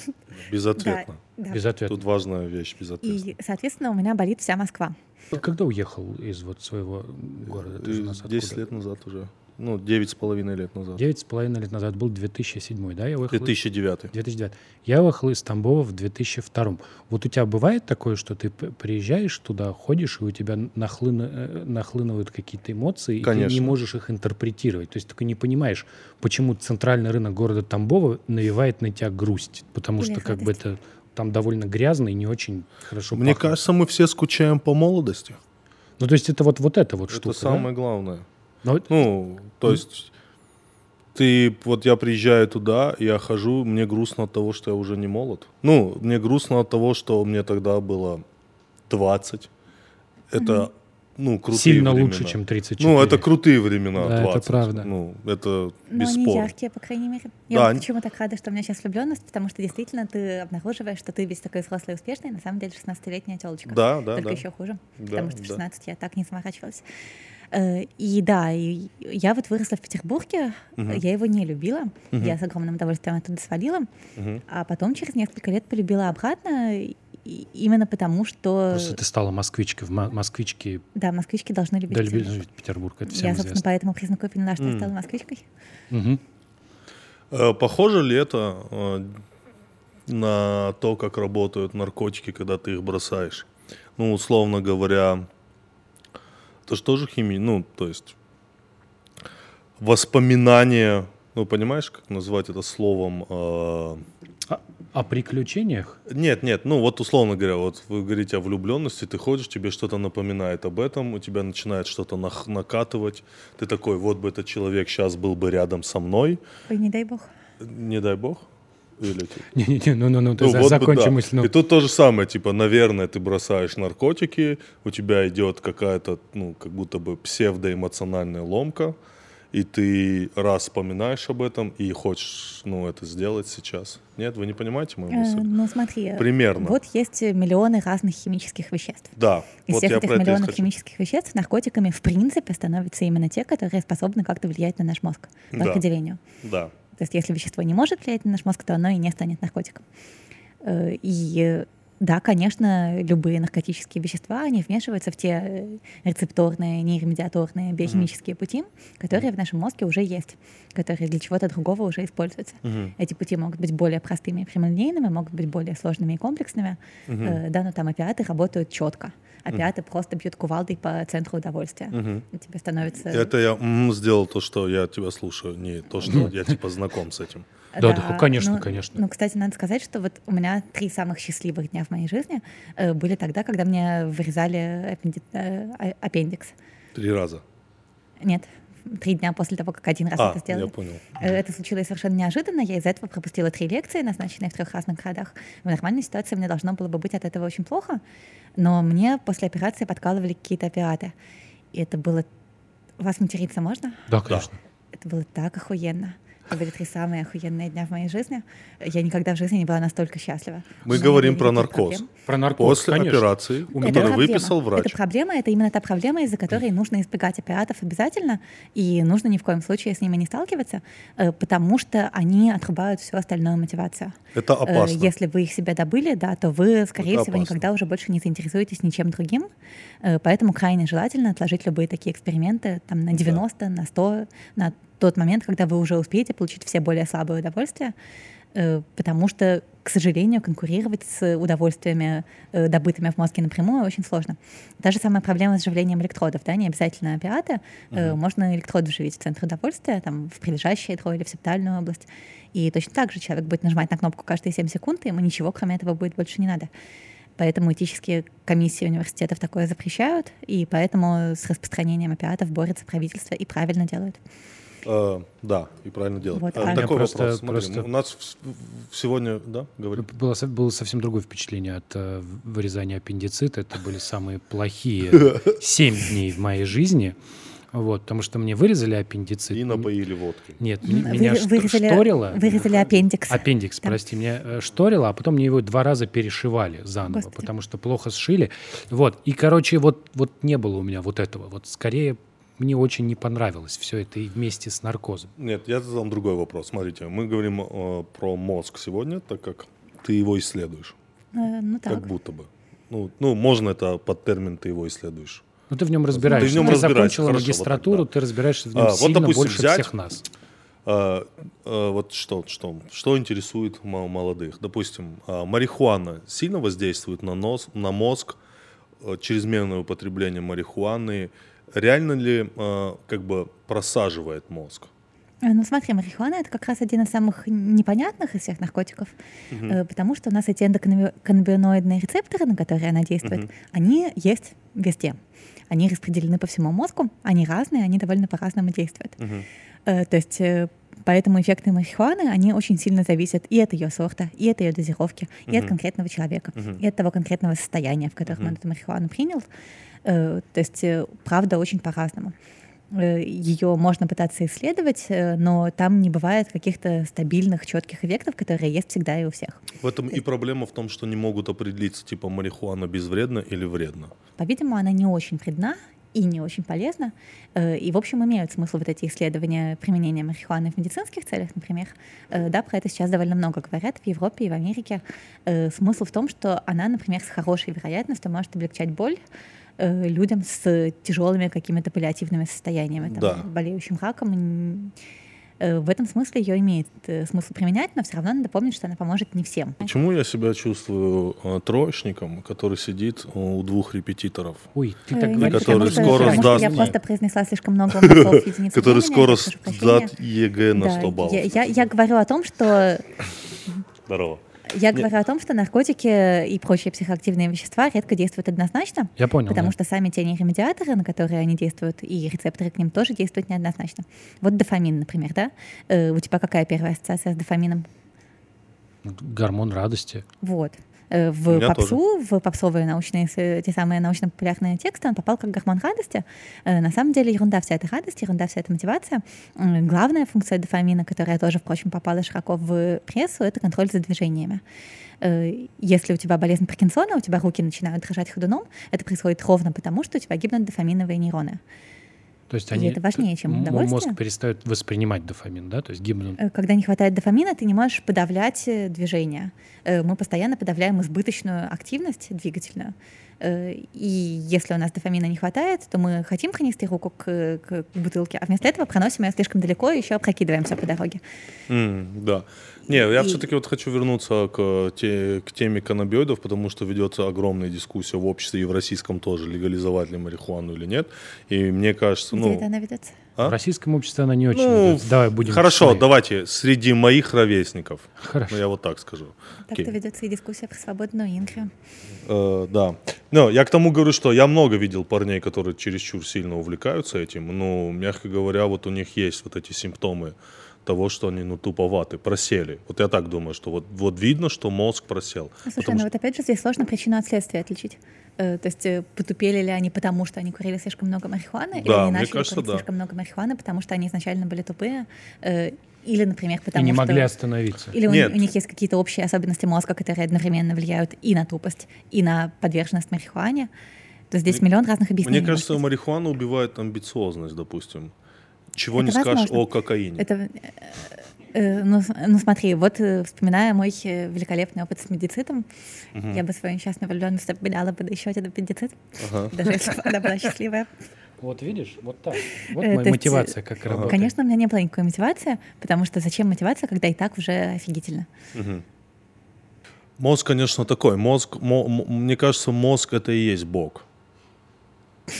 Безответно. Да, да. Без ответа. Тут важная вещь, безответно. И, соответственно, у меня болит вся Москва. Когда уехал из вот своего города? Ты же у нас 10 откуда? лет назад уже. Ну, девять с половиной лет назад. Девять с половиной лет назад был 2007, да? Я уехал... 2009. 2009. Я уехал из Тамбова в 2002. Вот у тебя бывает такое, что ты приезжаешь туда, ходишь, и у тебя нахлыну- э, нахлынывают какие-то эмоции, и ты Конечно. не можешь их интерпретировать. То есть ты не понимаешь, почему центральный рынок города Тамбова навевает на тебя грусть. Потому Или что как бы это там довольно грязно и не очень хорошо Мне пахнет. кажется, мы все скучаем по молодости. Ну, то есть это вот, вот это вот Это штука, да? самое главное. Ну, вот- Ну, то есть ты, вот я приезжаю туда, я хожу, мне грустно от того, что я уже не молод. Ну, мне грустно от того, что мне тогда было 20. Это, ну, крутые Сильно времена. лучше, чем 34. Ну, это крутые времена, Да, это 20. правда. Ну, это Но они бесспорно. яркие, по крайней мере. Я Да, вот они- почему так рада, что у меня сейчас влюбленность, потому что действительно ты обнаруживаешь, что ты весь такой взрослый и успешный, на самом деле 16-летняя телочка. Да, да, Только да. еще хуже, Да, потому что в да. 16 я так не заморачивалась. Э, И да, и я вот выросла в Петербурге, Мгм. я его не любила, Мгм. я с огромным удовольствием оттуда свалила, Мгм. а потом через несколько лет полюбила обратно, и- именно потому что, Просто ты стала москвичкой. В мо- москвички да, москвички должны любить да, Петербург. жить Петербург. Это Я, всем собственно, известно. по этому признаку поняла, что я М. стала москвичкой. Э, Похоже ли это э, на то, как работают наркотики, когда ты их бросаешь? Ну, условно говоря, это же тоже химия, ну, то есть воспоминания, ну, понимаешь, как назвать это словом? э, А- о приключениях? Нет, нет, ну вот условно говоря, вот вы говорите о влюбленности, ты ходишь, тебе что-то напоминает об этом, у тебя начинает что-то нах- накатывать, ты такой, вот бы этот человек сейчас был бы рядом со мной, Ой, не дай бог. не дай бог. Или, типа, Не-не-не, ну-ну-ну, ты ну, за- вот бы закончи да. мысль. ну. И тут то же самое, типа, наверное, ты бросаешь наркотики, у тебя идет какая-то, ну, как будто бы псевдоэмоциональная ломка, и ты раз вспоминаешь об этом и хочешь, ну, это сделать сейчас. Нет, вы не понимаете мою Э, мысль? ну, смотри. э, Примерно. Вот есть миллионы разных химических веществ. Да, Из вот всех я этих про это и миллионов хочу. химических веществ наркотиками в принципе становятся именно те, которые способны как-то влиять на наш мозг по Да. определению. Да. То есть если вещество не может влиять на наш мозг, то оно и не станет наркотиком. Э, И да, конечно, любые наркотические вещества, они вмешиваются в те э, рецепторные, нейромедиаторные, биохимические пути, которые в нашем мозге уже есть, которые для чего-то другого уже используются. Мгм. Эти пути могут быть более простыми и прямолинейными, могут быть более сложными и комплексными. Э, Да, но там опиаты работают четко. Опиаты просто бьют кувалдой по центру удовольствия. И тебе становится... Это я м, сделал то, что я тебя слушаю, не то, что я типа знаком с этим. Да, да, конечно, ну, конечно. Ну, кстати, надо сказать, что вот у меня три самых счастливых дня в моей жизни э, были тогда, когда мне вырезали аппенди- э, а- аппендикс. Три раза. Нет, три дня после того, как один раз А, это сделали. я понял. Э, Это случилось совершенно неожиданно. Я из-за этого пропустила три лекции, назначенные в трех разных городах. В нормальной ситуации мне должно было бы быть от этого очень плохо, но мне после операции подкалывали какие-то опиаты. И это было... Вас материться можно? Да, конечно. Это было так охуенно. Это были три самые охуенные дня в моей жизни. Я никогда в жизни не была настолько счастлива. Мы говорим про наркоз. проблем. Про наркоз, После конечно. операции, У меня- выписал врач. Это проблема, это именно та проблема, из-за которой нужно избегать опиатов обязательно, и нужно ни в коем случае с ними не сталкиваться, э, потому что они отрубают всю остальную мотивацию. Это Э, опасно. Если вы их себе добыли, да, то вы, скорее Это всего, опасно. никогда уже больше не заинтересуетесь ничем другим. Э, Поэтому крайне желательно отложить любые такие эксперименты там, на 90, на 100, на тот момент, когда вы уже успеете получить все более слабые удовольствия. Э, Потому что, к сожалению, конкурировать с удовольствиями, э, добытыми в мозге напрямую, очень сложно. Та же самая проблема с живлением электродов, да, не обязательно опиаты. Э, Можно электрод вживить в центр удовольствия, там, в прилежащее ядро или в септальную область. И точно так же человек будет нажимать на кнопку каждые 7 секунд, и ему ничего, кроме этого, будет больше не надо. Поэтому этические комиссии университетов такое запрещают, и поэтому с распространением опиатов борется правительство и правильно делают. Э, да, и правильно делать. Вот, а- Такой Просто- вопрос. Смотри, просто- У нас в- в- сегодня, да, говорим. Было, было совсем другое впечатление от э, вырезания аппендицита. Это были самые плохие семь дней в моей жизни. Вот, потому что мне вырезали аппендицит. И напоили водки. Нет, меня вы- шт- вырезали, шторило. вырезали аппендикс. Аппендикс, Да. прости, меня э, шторило, а потом мне его два раза перешивали заново, Господи. потому что плохо сшили. Вот, и, короче, вот, вот не было у меня вот этого. Вот скорее мне очень не понравилось все это и вместе с наркозом. Нет, я задам другой вопрос. Смотрите, мы говорим э, про мозг сегодня, так как ты его исследуешь. Э, Ну так. Как будто бы. Ну, ну, можно это под термин ты его исследуешь. Ну, ты в нем разбираешься. Ты в нем Ты разбираешься, закончила хорошо, вот магистратуру, так, ты разбираешься в нем А, вот, сильно допустим, больше взять- всех нас. А, а, вот что, что, что интересует мо- молодых? Допустим, а, марихуана сильно воздействует на, нос, на мозг, э, чрезмерное употребление марихуаны. Реально ли а, как бы просаживает мозг? Э, Ну смотри, марихуана это как раз один из самых непонятных из всех наркотиков, э, потому что у нас эти эндоканнабиноидные рецепторы, на которые она действует, они есть везде. Они распределены по всему мозгу, они разные, они довольно по-разному действуют. Э, То есть э, поэтому эффекты марихуаны, они очень сильно зависят и от ее сорта, и от ее дозировки, и от конкретного человека, и от того конкретного состояния, в котором он эту марихуану принял. Э, То есть, э, правда, очень по-разному. Ее можно пытаться исследовать, э, но там не бывает каких-то стабильных, четких эффектов, которые есть всегда и у всех. В этом и проблема в том, что не могут определиться, типа, марихуана безвредна или вредна. По-видимому, она не очень вредна и не очень полезна. Э, И, в общем, имеют смысл вот эти исследования применения марихуаны в медицинских целях, например. Э, Да, про это сейчас довольно много говорят в Европе и в Америке. Э, Смысл в том, что она, например, с хорошей вероятностью может облегчать боль э, людям с тяжелыми какими-то паллиативными состояниями, там, Да. болеющим раком, Э, В этом смысле ее имеет э, смысл применять, но все равно надо помнить, что она поможет не всем. Почему я себя чувствую э, троечником, который сидит у двух репетиторов? Ой, ты так говоришь. который потому скоро потому сдаст Я просто произнесла слишком много единиц Который скоро сдат ЕГЭ на Да, 100 баллов. я говорю о том, что Здорово. Я говорю о том, что наркотики и прочие психоактивные вещества редко действуют однозначно, Я понял. потому да. что сами те нейромедиаторы, на которые они действуют, и рецепторы к ним тоже действуют неоднозначно. Вот дофамин, например, да? Э, у тебя какая первая ассоциация с дофамином? Гормон радости. Вот. Э, В меня попсу, в попсовые научные, те самые научно-популярные тексты он попал как гормон радости. Э, На самом деле ерунда вся эта радость, ерунда вся эта мотивация. Главная функция дофамина, которая тоже, впрочем, попала широко в прессу, это контроль за движениями. Э, Если у тебя болезнь Паркинсона, у тебя руки начинают дрожать ходуном, это происходит ровно потому, что у тебя гибнут дофаминовые нейроны. То есть И они, это важнее, чем удовольствие. Мозг перестает воспринимать дофамин, да? То есть гибнут. Э, Когда не хватает дофамина, ты не можешь подавлять э, движение. Э, Мы постоянно подавляем избыточную активность двигательную. Э, И если у нас дофамина не хватает, то мы хотим пронести руку к, к бутылке, а вместо этого проносим ее слишком далеко и еще опрокидываемся по дороге. М, да. Не, я И- все-таки вот хочу вернуться к, те, к теме каннабиоидов, потому что ведется огромная дискуссия в обществе и в российском тоже, легализовать ли марихуану или нет. И мне кажется, Где ну... это она ведется? А? В российском обществе она не очень. Ну, ведется. Давай будем. Хорошо, честны. давайте, среди моих ровесников, Хорошо. ну я вот так скажу. Так-то Окей. ведется и дискуссия про свободную Ингрию. Э, да. Но я к тому говорю, что я много видел парней, которые чересчур сильно увлекаются этим. Ну, мягко говоря, вот у них есть вот эти симптомы того, что они ну, туповаты, просели. Вот я так думаю, что вот, вот видно, что мозг просел. Ну, слушай, Потому ну что- вот опять же здесь сложно причину от следствия отличить. Э, То есть э, потупели ли они потому, что они курили слишком много марихуаны, или Да, они мне начали кажется, курить да. слишком много марихуаны, потому что они изначально были тупые, э, или, например, И потому не что... могли остановиться. Или у, Нет. у них есть какие-то общие особенности мозга, которые одновременно влияют и на тупость, и на подверженность марихуане. То есть здесь Мне- миллион разных объяснений. Мне кажется, марихуана убивает амбициозность, допустим. Чего Это не скажешь возможно. о кокаине. Это, э, э, ну, ну смотри, вот э, вспоминая мой великолепный опыт с медицитом, я бы свою несчастную влюбленность обменяла бы еще один аппендицит, Ага. даже если бы она была счастливая. Вот видишь, вот так. Вот моя есть, мотивация как работает. Конечно, у меня не было никакой мотивации, потому что зачем мотивация, когда и так уже офигительно. Мозг, конечно, такой. Мозг, мо- мне кажется, мозг это и есть Бог.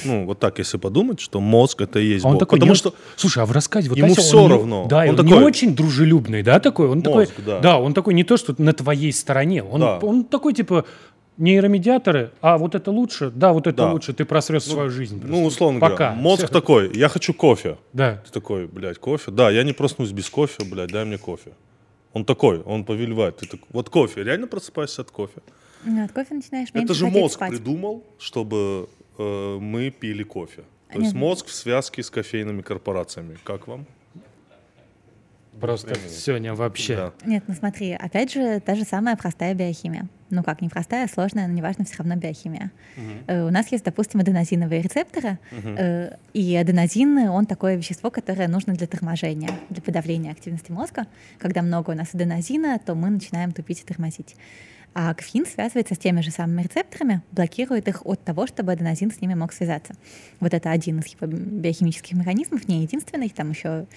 Ну, вот так, если подумать, что мозг это и есть А он Бог. такой, Потому не- что слушай, а в рассказе вот ему Ася, всё он не- равно. Да, Он он, такой- не очень дружелюбный, да, такой. Он Мозг, такой, да. он такой не то, что на твоей стороне. Он, Да. он такой типа нейромедиаторы, а вот это лучше, да, вот это Да. лучше, ты просрешь свою жизнь. ну, просто. условно Пока. говоря, мозг Всё. такой, я хочу кофе. Да. Ты такой, блядь, кофе? Да, я не проснусь без кофе, блядь, дай мне кофе. Он такой, он повелевает. Ты такой, вот кофе, реально просыпаешься от кофе? Ну, от кофе начинаешь меньше Это же мозг спать. придумал, чтобы э, мы пили кофе. То есть мозг в связке с кофейными корпорациями. Как вам? Просто сегодня вообще. Да. Нет, ну смотри, опять же, та же самая простая биохимия. Ну как, не простая, а сложная, но неважно, все равно биохимия. Э, У нас есть, допустим, аденозиновые рецепторы, э, и аденозин, он такое вещество, которое нужно для торможения, для подавления активности мозга. Когда много у нас аденозина, то мы начинаем тупить и тормозить. А кофеин связывается с теми же самыми рецепторами, блокирует их от того, чтобы аденозин с ними мог связаться. Вот это один из его биохимических механизмов, не единственный, там еще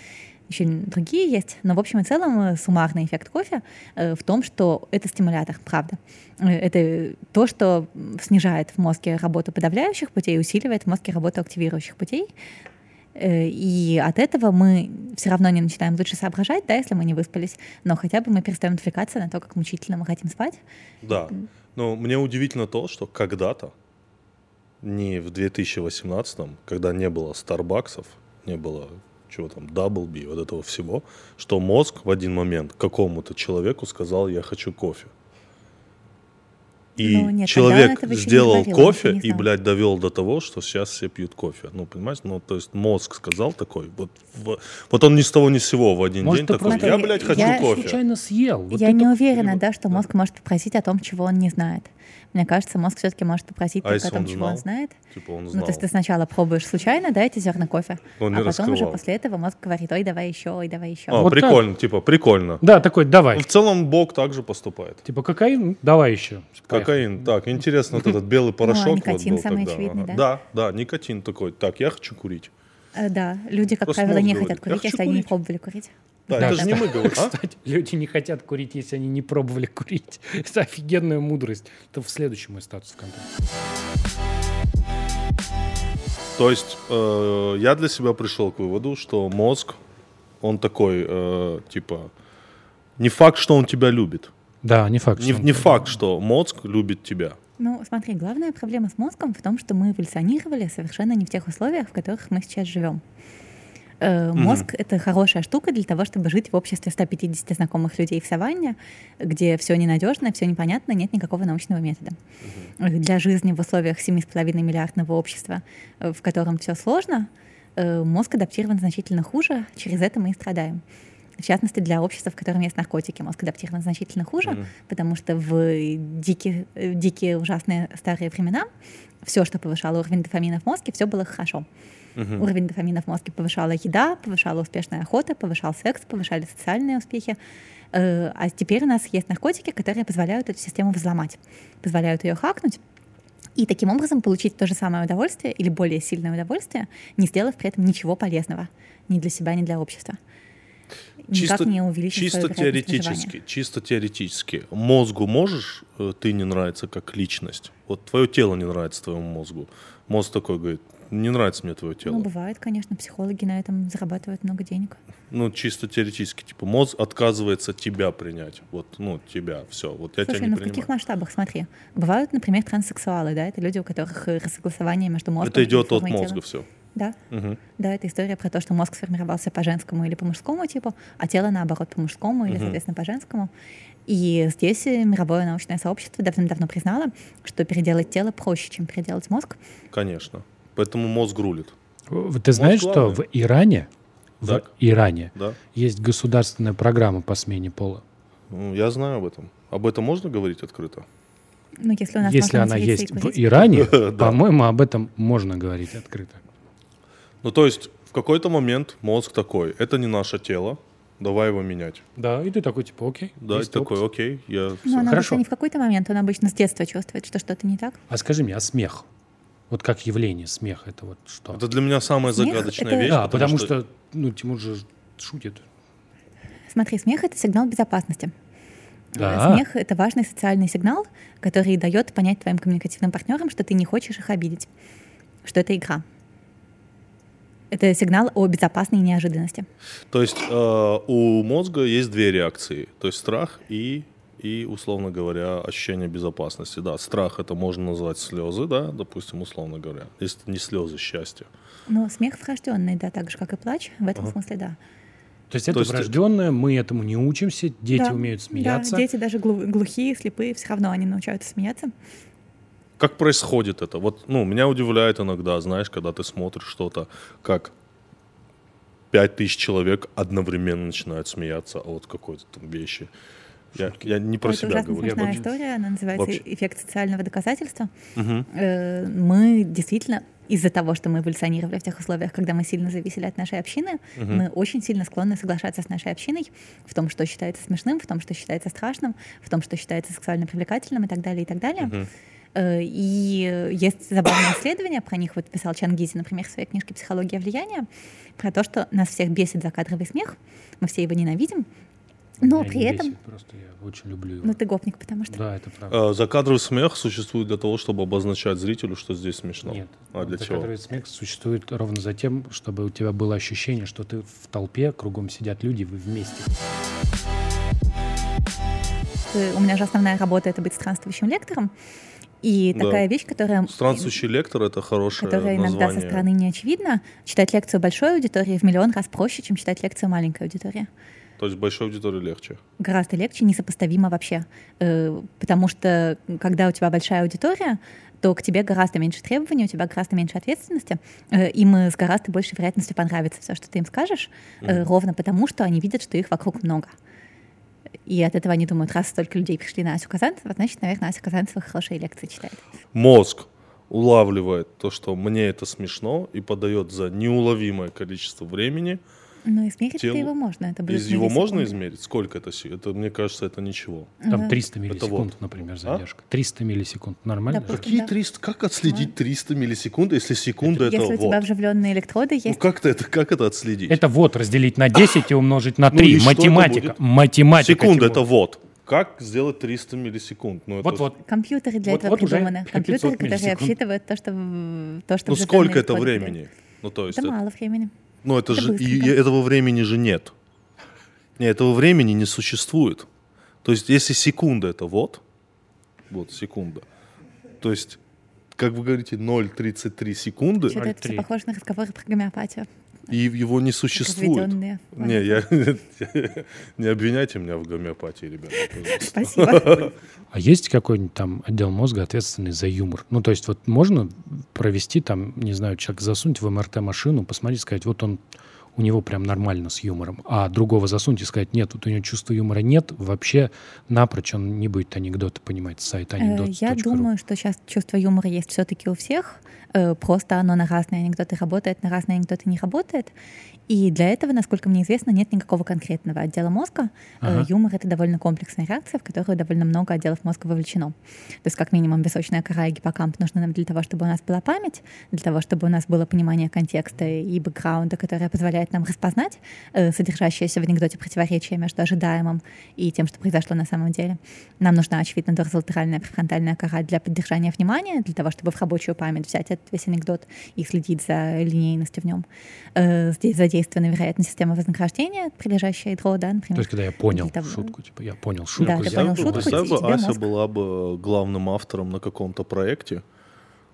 еще другие есть, но в общем и целом э, суммарный эффект кофе э, в том, что это стимулятор, правда. Э, Это то, что снижает в мозге работу подавляющих путей, усиливает в мозге работу активирующих путей. Э, И от этого мы все равно не начинаем лучше соображать, да, если мы не выспались, но хотя бы мы перестаем отвлекаться на то, как мучительно мы хотим спать. Да. Но мне удивительно то, что когда-то, не в 2018, когда не было Старбаксов, не было чего там, Даблби, вот этого всего, что мозг в один момент какому-то человеку сказал, я хочу кофе. И Ну, нет, человек не сделал он кофе не и, блядь, довел до того, что сейчас все пьют кофе. Ну, понимаешь? Ну, то есть мозг сказал такой, вот, в- вот он ни с того ни с сего в один Может, день такой, просто- я, блядь, хочу Я кофе. Случайно съел. Вот Я не только- уверена, да, что мозг может попросить о том, чего он не знает. Мне кажется, мозг все-таки может попросить А только о том, он чего он знает. Типа он Ну, знал. то есть ты сначала пробуешь случайно, да, эти зерна кофе, Он не а потом уже раскрывал. после этого мозг говорит, ой, давай еще, ой, давай еще. А, Вот так. прикольно, типа, прикольно. Да, такой, давай. Ну, В целом Бог также поступает. Типа кокаин, давай еще. Кокаин. Так, интересно, вот этот белый порошок. вот Ну, никотин был самый тогда. очевидный, да? Да, да, никотин такой. Так, я хочу курить. Э, Да, люди, как Просто правило, не мозг хотят говорит, курить, «Я если хочу они не курить». пробовали курить. Да, Да, это же не мы говорим. а? Кстати, люди не хотят курить, если они не пробовали курить. Это офигенная мудрость. Это в следующий мой статус ВКонтакте. То есть э, я для себя пришел к выводу, что мозг, он такой, э, типа, не факт, что он тебя любит. Да, не факт. Не, не факт, что мозг любит тебя. Ну, смотри, главная проблема с мозгом в том, что мы эволюционировали совершенно не в тех условиях, в которых мы сейчас живем. Э, Мозг — это хорошая штука для того, чтобы жить в обществе 150 знакомых людей в саванне, где все ненадежно, все непонятно, нет никакого научного метода. Э, Для жизни в условиях 7,5 миллиардного общества, э, в котором все сложно, э, мозг адаптирован значительно хуже, через это мы и страдаем. В частности, для общества, в котором есть наркотики, мозг адаптирован значительно хуже, потому что в дикие, э, дикие ужасные старые времена все, что повышало уровень дофамина в мозге, все было хорошо. Уровень дофамина в мозге повышала еда, повышала успешная охота, повышал секс, повышали социальные успехи. Э, А теперь у нас есть наркотики, которые позволяют эту систему взломать, позволяют ее хакнуть. И таким образом получить то же самое удовольствие или более сильное удовольствие, не сделав при этом ничего полезного ни для себя, ни для общества. Никак не увеличить чисто теоретически, чисто теоретически. Мозгу можешь э, ты не нравится как личность? Вот твое тело не нравится твоему мозгу. Мозг такой говорит, не нравится мне твое тело. Ну, бывает, конечно, психологи на этом зарабатывают много денег. Ну, чисто теоретически, типа, мозг отказывается тебя принять. Вот, ну, тебя, все. Вот я Слушай, тебя не ну в принимаю. каких масштабах, смотри. Бывают, например, транссексуалы, да, это люди, у которых э, рассогласование между мозгом Это и идет от формой тела. мозга все. Да. Да, это история про то, что мозг сформировался по женскому или по мужскому типу, а тело, наоборот, по мужскому или, соответственно, по женскому. И здесь э, мировое научное сообщество давным-давно признало, что переделать тело проще, чем переделать мозг. Конечно. Поэтому мозг рулит. В- Ты знаешь, что в Иране, в Так. Иране Да. есть государственная программа по смене пола. Ну, я знаю об этом. Об этом можно говорить открыто? Ну, если у нас Если она есть в. Иране, по-моему, об этом можно говорить открыто. Ну, то есть, в какой-то момент мозг такой, это не наше тело, давай его менять. Да, и ты такой, типа, окей. Да, и такой, окей, я Ну, всё. она Хорошо. обычно не в какой-то момент, он обычно с детства чувствует, что что-то не так. А скажи мне, а смех? Вот как явление смех, это вот что? Это для меня самая Смех загадочная это- вещь. да, потому что, ну, Тимур же шутит. Смотри, смех — это сигнал безопасности. Да. Смех — это важный социальный сигнал, который дает понять твоим коммуникативным партнерам, что ты не хочешь их обидеть, что это игра. Это сигнал о безопасной неожиданности. То есть э, у мозга есть две реакции. То есть страх и, и, условно говоря, ощущение безопасности. Да, страх это можно назвать слезы, да, допустим, условно говоря. Если это не слезы счастья. Но смех врожденный, да, так же, как и плач, в этом смысле, да. То есть это То есть- врожденное, мы этому не учимся, дети Да, умеют Да, смеяться. дети даже глу- глухие, слепые, все равно они научаются смеяться. Как происходит это? Вот, ну, меня удивляет иногда, знаешь, когда ты смотришь что-то, как пять тысяч человек одновременно начинают смеяться от какой-то там вещи. Я, я не про это себя ужасно говорю. смешная вообще- история, она называется Вообще. эффект социального доказательства. Э, Мы действительно из-за того, что мы эволюционировали в тех условиях, когда мы сильно зависели от нашей общины, мы очень сильно склонны соглашаться с нашей общиной в том, что считается смешным, в том, что считается страшным, в том, что считается сексуально привлекательным и так далее, и так далее. Э, И есть забавные исследования, про них вот писал Чангизи, например, в своей книжке «Психология влияния», про то, что нас всех бесит закадровый смех, мы все его ненавидим, но Меня при не этом... бесит, просто я очень люблю его. Ну, ты гопник, потому что... Да, это правда. Э, Закадровый смех существует для того, чтобы обозначать зрителю, что здесь смешно. Нет. А для чего? Закадровый смех существует ровно за тем, чтобы у тебя было ощущение, что ты в толпе, кругом сидят люди, вы вместе. Э, У меня же основная работа — это быть странствующим лектором, и Да. такая вещь, которая... Странствующий лектор это хорошее которая иногда название. со стороны не очевидна. Читать лекцию большой аудитории в миллион раз проще, чем читать лекцию маленькой аудитории. То есть большой аудитории легче. Гораздо легче, несопоставимо вообще. Э, Потому что когда у тебя большая аудитория, то к тебе гораздо меньше требований, у тебя гораздо меньше ответственности, э, им э, с гораздо большей вероятностью понравится все, что ты им скажешь, э, ровно потому, что они видят, что их вокруг много. И от этого они думают, раз столько людей пришли на Асю Казанцева, значит, наверное, Ася Казанцева хорошие лекции читает. Мозг улавливает то, что мне это смешно, и подает за неуловимое количество времени Ну, измерить телу. его можно. Это будет Из его можно измерить? Сколько это? Это, мне кажется, это ничего. Там Э, 300 вот. миллисекунд, например, задержка. 300 миллисекунд. Нормально? Допустим. Какие Да. 300? Как отследить 300 миллисекунд, если секунда это, Если у тебя вот? вживленные электроды Ну есть, как-то это, как это отследить? Это вот разделить на 10 и умножить на Ну 3. и что это Математика. Математика. Секунда это вот. Как сделать 300 миллисекунд? Ну, это- Вот-вот. компьютеры для Вот- этого вот придуманы. 500 Компьютеры, которые миллисекунд. обсчитывают то, что, то, что Ну сколько это времени? Ну то есть Это это- мало времени. Ну, это, Это же и- этого времени же нет. Не, этого времени не существует. То есть, если секунда это вот, вот секунда, то есть, как вы говорите, 0,33 секунды, Что-то это все 0,3. похоже на разговоры про гомеопатию. И его не существует. Не, я, не обвиняйте меня в гомеопатии, ребята. Спасибо. А есть какой-нибудь там отдел мозга, ответственный за юмор? Ну, то есть вот можно провести там, не знаю, человек засунуть в МРТ-машину, посмотреть, сказать, вот он, у него прям нормально с юмором, а другого засунуть и сказать, нет, вот у него чувства юмора нет, вообще напрочь он не будет анекдоты понимать, сайт Э, анекдот. Я думаю, что сейчас чувство юмора есть все-таки у всех. Э, Просто оно на разные анекдоты работает, на разные анекдоты не работает. И для этого, насколько мне известно, нет никакого конкретного отдела мозга. Э, Ага. Юмор — это довольно комплексная реакция, в которую довольно много отделов мозга вовлечено. То есть как минимум височная кора и гиппокамп нужны нам для того, чтобы у нас была память, для того, чтобы у нас было понимание контекста и бэкграунда, которое позволяет нам распознать э, содержащееся в анекдоте противоречие между ожидаемым и тем, что произошло на самом деле. Нам нужна, очевидно, дорзолатеральная префронтальная кора для поддержания внимания, для того, чтобы в рабочую память взять весь анекдот и следить за линейностью в нем. Э, Здесь задействована, вероятно, система вознаграждения, прилежащая ядро, да, То например. есть, когда я понял шутку, типа, я понял шутку, Да, ты сделал, понял шутку, Представь и бы, тебе Ася мозг. была бы главным автором на каком-то проекте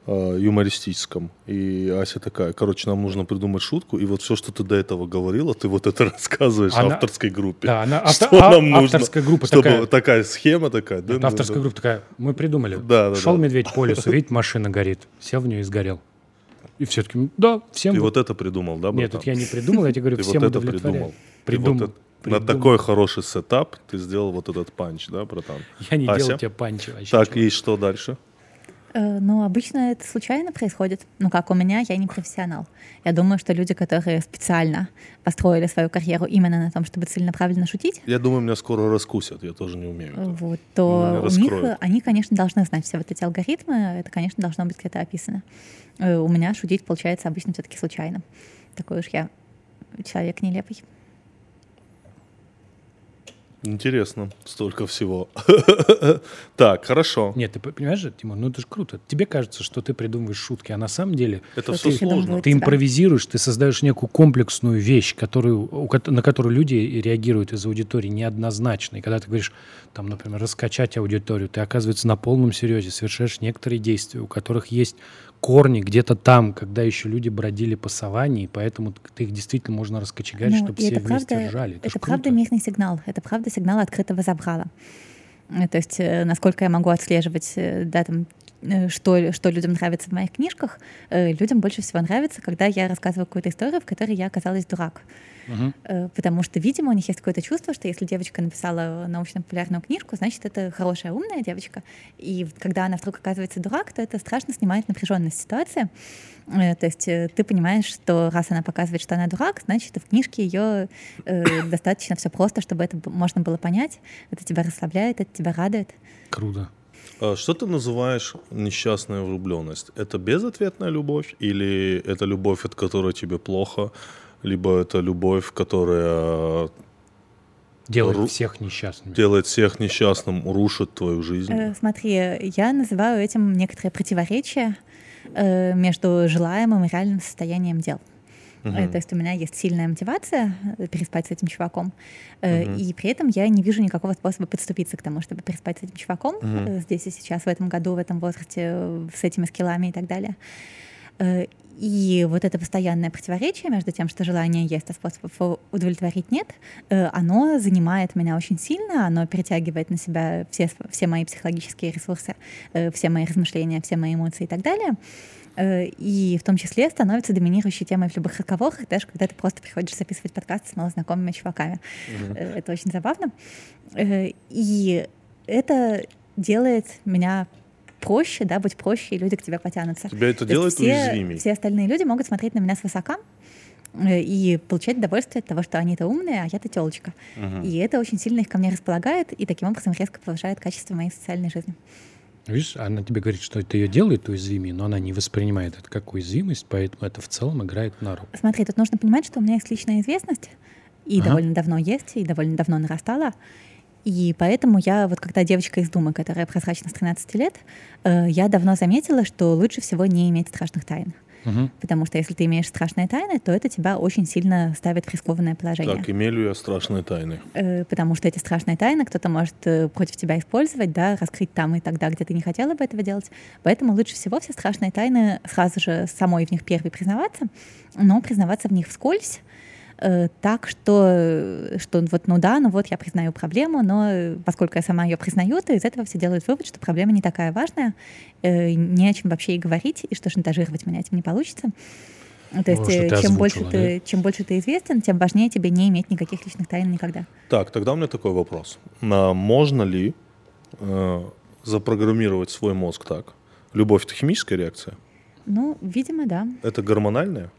э, юмористическом. И Ася такая, короче, нам нужно придумать шутку, и вот все, что ты до этого говорила, ты вот это рассказываешь Она- авторской группе. Да, она Что авто- а- нам нужно? авторская группа Чтобы такая. такая схема такая. да, авторская да. группа такая, мы придумали. Да, да, Шел да. медведь по лесу, видит, машина горит. Сел в нее и сгорел. И все таки да, всем... Ты вот- это придумал, да, Нет, братан? тут я не придумал, я тебе говорю, Ты всем вот это придумал. Придумал. вот это- На придумал. такой хороший сетап ты сделал вот этот панч, да, братан? Я не Ася? делал тебе панчи вообще. Так, и что дальше? Ну, обычно это случайно происходит. Ну, как у меня, я не профессионал. Я думаю, что люди, которые специально построили свою карьеру именно на том, чтобы целенаправленно шутить, Я думаю, меня скоро раскусят, я тоже не умею. вот, то у них, раскроют. они, конечно, должны знать все вот эти алгоритмы, это, конечно, должно быть где-то описано. Э, У меня шутить получается обычно все-таки случайно. Такой уж я человек нелепый. Интересно, столько всего. Так, хорошо. Нет, ты понимаешь же, Тимур, ну это же круто. Тебе кажется, что ты придумываешь шутки, а на самом деле Это все ты сложно. ты импровизируешь, ты создаешь некую комплексную вещь, которую, на которую люди реагируют из аудитории неоднозначно. И когда ты говоришь, там, например, раскачать аудиторию, ты, оказывается, на полном серьезе совершаешь некоторые действия, у которых есть корни где-то там, когда еще люди бродили по саванне, и поэтому ты их действительно можно раскочегарить, Ну, чтобы все это вместе правда, ржали. Это, это правда круто. мирный сигнал. Это правда сигнал открытого забрала. Э, То есть, э, насколько я могу отслеживать, э, да, там, что, что людям нравится в моих книжках, э, людям больше всего нравится, когда я рассказываю какую-то историю, в которой я оказалась дурак. Э, Потому что, видимо, у них есть какое-то чувство, что если девочка написала научно-популярную книжку, значит, это хорошая, умная девочка. И когда она вдруг оказывается дурак, то это страшно снимает напряженность ситуации. Э, То есть э, ты понимаешь, что раз она показывает, что она дурак, значит, в книжке ее э, достаточно все просто, чтобы это можно было понять. Это тебя расслабляет, это тебя радует. Круто. А Что ты называешь несчастная влюбленность? Это безответная любовь или это любовь, от которой тебе плохо, либо это любовь, которая Делает Ру- всех несчастными. делает всех несчастным, рушит твою жизнь? Э, Смотри, я называю этим некоторое противоречие э, между желаемым и реальным состоянием дел. Э, То есть у меня есть сильная мотивация э, переспать с этим чуваком, Мгм. и при этом я не вижу никакого способа подступиться к тому, чтобы переспать с этим чуваком э, здесь и сейчас, в этом году, в этом возрасте, с этими скиллами и так далее. И вот это постоянное противоречие между тем, что желание есть, а способов удовлетворить нет, оно занимает меня очень сильно, оно перетягивает на себя все, все мои психологические ресурсы, все мои размышления, все мои эмоции и так далее. Э, И в том числе становится доминирующей темой в любых разговорах, даже когда ты просто приходишь записывать подкасты с малознакомыми чуваками. Э, Это очень забавно. Э, И это делает меня проще, да, быть проще, и люди к тебе потянутся. Тебя это То делает все, уязвимей? все остальные люди могут смотреть на меня свысока, и получать удовольствие от того, что они-то умные, а я-то телочка. И это очень сильно их ко мне располагает, и таким образом резко повышает качество моей социальной жизни. Видишь, она тебе говорит, что это ее делает уязвимее, но она не воспринимает это как уязвимость, поэтому это в целом играет на руку. Смотри, тут нужно понимать, что у меня есть личная известность, и Ага. довольно давно есть, и довольно давно нарастала. И поэтому я, вот когда девочка из Думы, которая прозрачна с 13 лет, э, я давно заметила, что лучше всего не иметь страшных тайн. Мгм. Потому что если ты имеешь страшные тайны, то это тебя очень сильно ставит в рискованное положение. Так, имели я страшные тайны. Э, потому что эти страшные тайны кто-то может э, против тебя использовать, да, раскрыть там и тогда, где ты не хотела бы этого делать. Поэтому лучше всего все страшные тайны сразу же самой в них первой признаваться, но признаваться в них вскользь, э, так что, э, что вот, ну да, ну вот я признаю проблему, но э, поскольку я сама ее признаю, то из этого все делают вывод, что проблема не такая важная, э, не о чем вообще и говорить, и что шантажировать меня этим не получится. То есть, что э, ты чем, больше озвучила, ты, чем больше ты известен, тем важнее тебе не иметь никаких личных тайн никогда. Так, тогда у меня такой вопрос. А можно ли э, запрограммировать свой мозг так? Любовь — это химическая реакция? Ну, видимо, да. Это гормональная?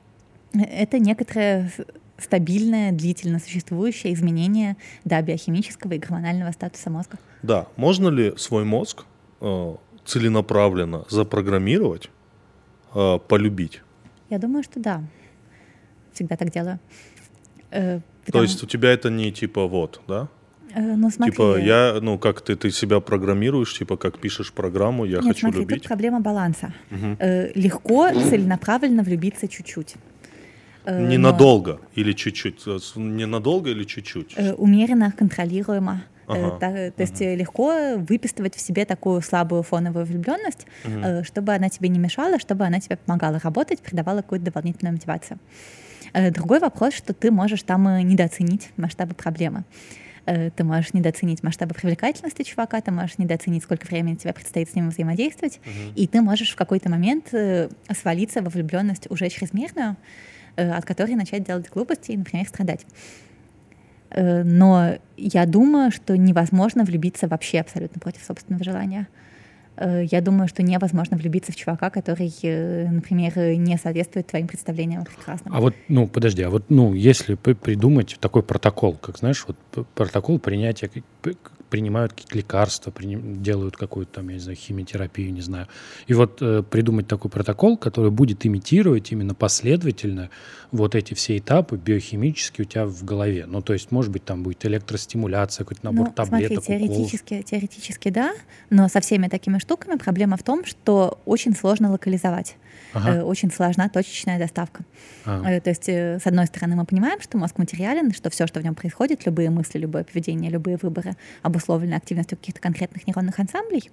Это некоторое с- стабильное, длительно существующее изменение да, биохимического и гормонального статуса мозга. Да. Можно ли свой мозг э, целенаправленно запрограммировать, э, полюбить? Я думаю, что да. Всегда так делаю. Э, То потому- есть у тебя это не типа вот, да? э, ну, смотри, Типа я, ну как ты, ты себя программируешь, типа как пишешь программу, я Нет, хочу смотри, любить. тут проблема баланса. Э, легко целенаправленно влюбиться чуть-чуть. Э, но, Ненадолго или чуть-чуть? Э, Ненадолго или чуть-чуть? э, умеренно, контролируемо. Э, Ага, та- то есть э, легко выписывать в себе такую слабую фоновую влюбленность, э, чтобы она тебе не мешала, чтобы она тебе помогала работать, придавала какую-то дополнительную мотивацию. Э, Другой вопрос, что ты можешь там э, недооценить масштабы проблемы. Э, Ты можешь недооценить масштабы привлекательности чувака, ты можешь недооценить, сколько времени тебе предстоит с ним взаимодействовать, и ты можешь в какой-то момент э, свалиться во влюбленность уже чрезмерную, э, от которой начать делать глупости и, например, страдать. Э, Но я думаю, что невозможно влюбиться вообще абсолютно против собственного желания. Э, Я думаю, что невозможно влюбиться в чувака, который, э, например, э, не соответствует твоим представлениям о прекрасном. А вот, ну, подожди, а вот, ну, если придумать такой протокол, как, знаешь, вот протокол принятия, принимают какие-то лекарства, приним- делают какую-то там, я не знаю, химиотерапию, не знаю. И вот э, придумать такой протокол, который будет имитировать именно последовательно вот эти все этапы биохимически у тебя в голове. Ну, то есть, может быть, там будет электростимуляция, какой-то набор Ну, смотри, таблеток, уколов. теоретически, теоретически да, но со всеми такими штуками проблема в том, что очень сложно локализовать. Ага. Э, Очень сложна точечная доставка. А. Э, То есть, э, с одной стороны, мы понимаем, что мозг материален, что все, что в нем происходит, любые мысли, любое поведение, любые выборы обусловлены активностью каких-то конкретных нейронных ансамблей.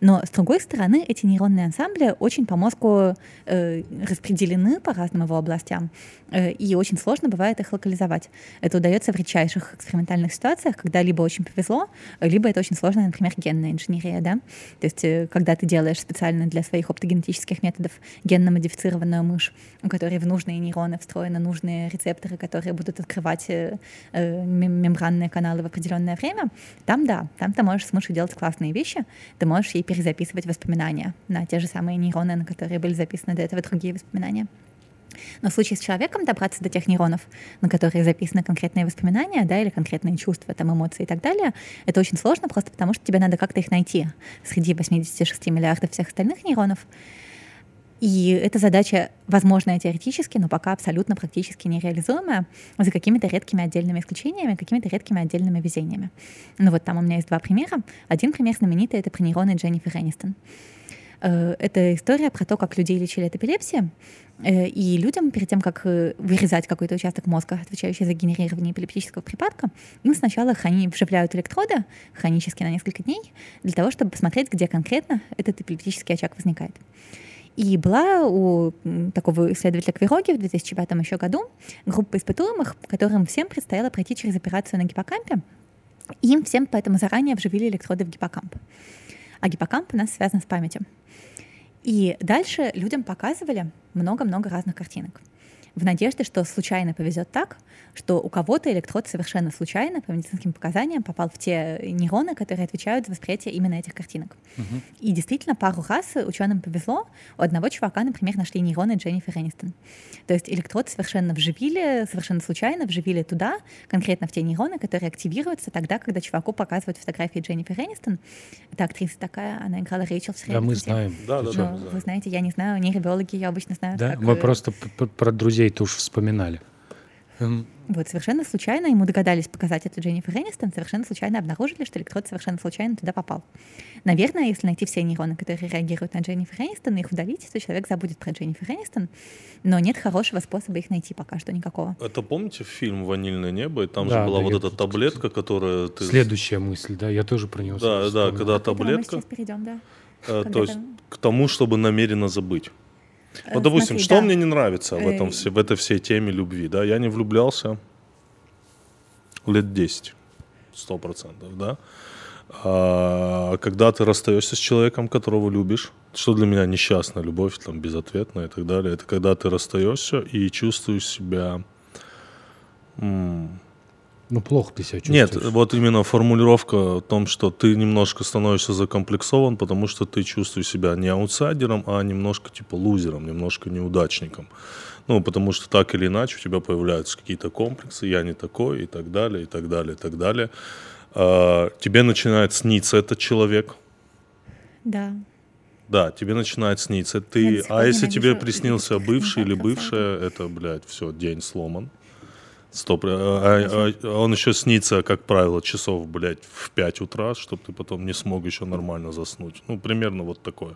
Но, с другой стороны, эти нейронные ансамбли очень по мозгу э, распределены по разным его областям, э, и очень сложно бывает их локализовать. Это удается в редчайших экспериментальных ситуациях, когда либо очень повезло, либо это очень сложная, например, генная инженерия, да? То есть, э, когда ты делаешь специально для своих оптогенетических методов генно-модифицированную мышь, у которой в нужные нейроны встроены нужные рецепторы, которые будут открывать э, э, мем- мембранные каналы в определенное время, там да, там ты можешь с мышью делать классные вещи, ты можешь ей перезаписывать воспоминания на те же самые нейроны, на которые были записаны до этого другие воспоминания. Но в случае с человеком добраться до тех нейронов, на которые записаны конкретные воспоминания, да, или конкретные чувства, там, эмоции и так далее, это очень сложно, просто потому что тебе надо как-то их найти среди 86 миллиардов всех остальных нейронов. И эта задача, возможная теоретически, но пока абсолютно практически нереализуемая, за какими-то редкими отдельными исключениями, какими-то редкими отдельными везениями. Ну вот там у меня есть два примера. Один пример знаменитый — это про нейроны Дженнифер Энистон. Э, Это история про то, как людей лечили от эпилепсии. Э, И людям, перед тем, как э, вырезать какой-то участок мозга, отвечающий за генерирование эпилептического припадка, им сначала хрони- вживляют электроды хронически на несколько дней для того, чтобы посмотреть, где конкретно этот эпилептический очаг возникает. И была у такого исследователя Квироги в 2005 еще году группа испытуемых, которым всем предстояло пройти через операцию на гиппокампе. Им всем поэтому заранее вживили электроды в гиппокамп. А гиппокамп у нас связан с памятью. И дальше людям показывали много-много разных картинок. в надежде, что случайно повезет так, что у кого-то электрод совершенно случайно по медицинским показаниям попал в те нейроны, которые отвечают за восприятие именно этих картинок. И действительно, пару раз ученым повезло. У одного чувака, например, нашли нейроны Дженнифер Энистон. То есть электрод совершенно вживили, совершенно случайно вживили туда, конкретно в те нейроны, которые активируются тогда, когда чуваку показывают фотографии Дженнифер Энистон. Это актриса такая, она играла Рэйчел в Да, «Сериале мы «Друзья». знаем. Да, да, Ну, да. вы знаете, я не знаю, нейробиологи ее обычно знают. Да, как, мы просто про друзей-то уж вспоминали. М, Вот, совершенно случайно ему догадались показать эту Дженнифер Энистон, совершенно случайно обнаружили, что электрод совершенно случайно туда попал. Наверное, если найти все нейроны, которые реагируют на Дженнифер Энистон, и их удалить, то человек забудет про Дженнифер Энистон, но нет хорошего способа их найти пока что никакого. Это помните фильм «Ванильное небо»? И там Да, же была да, вот эта тут, таблетка, которая... Ты... Следующая мысль, да, я тоже про него Да, да, когда этому мы таблетка, сейчас перейдем, да. э, то есть к тому, чтобы намеренно забыть. Вот, допустим, смотри, что да. мне не нравится в, этом, Э, в этой всей теме любви, да? Я не влюблялся лет 10, сто процентов, да? А когда ты расстаешься с человеком, которого любишь, что для меня несчастная любовь, там, безответная и так далее, это когда ты расстаешься и чувствуешь себя... м, Ну, плохо ты себя Нет, чувствуешь. вот именно формулировка о том, что ты немножко становишься закомплексован, потому что ты чувствуешь себя не аутсайдером, а немножко типа лузером, немножко неудачником. Ну, потому что так или иначе у тебя появляются какие-то комплексы, я не такой и так далее, и так далее, и так далее. А, тебе начинает сниться этот человек, Да. да, тебе начинает сниться ты, а если тебе приснился бывший или бывшая, это, блядь, все, день сломан. Стоп. А, а- а он еще снится, как правило, часов, блядь, в 5 утра, чтобы ты потом не смог еще нормально заснуть. Ну, примерно вот такое.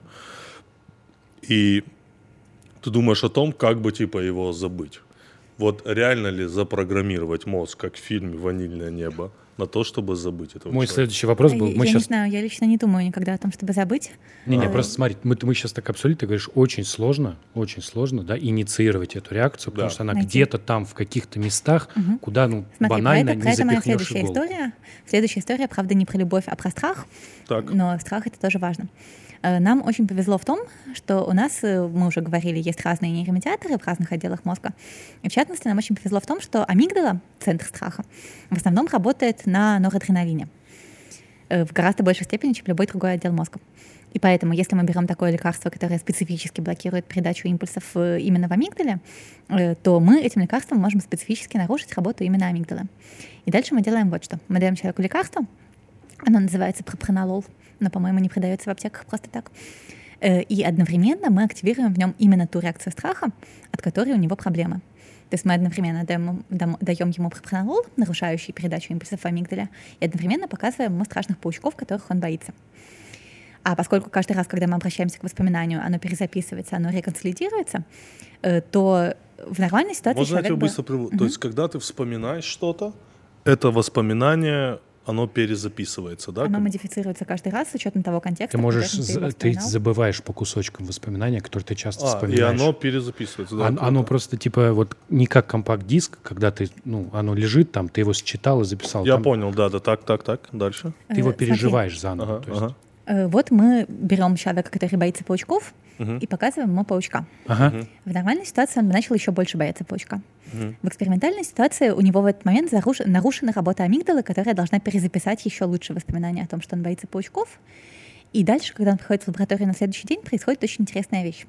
И ты думаешь о том, как бы, типа, его забыть. Вот реально ли запрограммировать мозг, как в фильме «Ванильное небо», на то, чтобы забыть этого Мой человека? следующий вопрос был, Э, я мы не сейчас... знаю, я лично не думаю никогда о том, чтобы забыть. Не-не, Э, просто смотри, мы, мы сейчас так обсудили, ты говоришь, очень сложно, очень сложно, да, инициировать эту реакцию, потому Да. что она Найти. где-то там в каких-то местах, куда, ну, Смотри, банально про это, про не это моя следующая иголку. история. Следующая история, правда, не про любовь, а про страх. Так. Но страх это тоже важно. Э, Нам очень повезло в том, что у нас, э, мы уже говорили, есть разные нейромедиаторы в разных отделах мозга. И в частности, нам очень повезло в том, что амигдала, центр страха, в основном работает на норадреналине э, в гораздо большей степени, чем любой другой отдел мозга. И поэтому, если мы берем такое лекарство, которое специфически блокирует передачу импульсов именно в амигдале, то мы этим лекарством можем специфически нарушить работу именно амигдалы. И дальше мы делаем вот что. Мы даем человеку лекарство, оно называется пропранолол, но, по-моему, не продается в аптеках просто так. Э, И одновременно мы активируем в нем именно ту реакцию страха, от которой у него проблемы. То есть мы одновременно даем, ему- дам- даем ему пропранолол, нарушающий передачу импульсов в амигдале, и одновременно показываем ему страшных паучков, которых он боится. А поскольку каждый раз, когда мы обращаемся к воспоминанию, оно перезаписывается, оно реконсолидируется, э, то в нормальной ситуации Можно я тебя бы- быстро прерву? То есть, когда ты вспоминаешь что-то, это воспоминание, оно перезаписывается, да? оно модифицируется каждый раз с учетом того контекста. Ты можешь, ты вспоминал. забываешь по кусочкам воспоминания, которые ты часто А, и вспоминаешь. оно перезаписывается. Да, Оно, круто. оно просто типа вот не как компакт-диск, когда ты, ну, оно лежит там, ты его считал и записал. Я Там понял, да, да, так, так, так, дальше. Ты его Э, смотри. переживаешь заново. Ага, то есть- ага. Э, Вот мы берем человека, который боится паучков, и показываем ему паучка. Ага. В нормальной ситуации он бы начал еще больше бояться паучка. В экспериментальной ситуации у него в этот момент заруш- нарушена работа амигдалы, которая должна перезаписать еще лучше воспоминания о том, что он боится паучков. И дальше, когда он приходит в лабораторию на следующий день, происходит очень интересная вещь.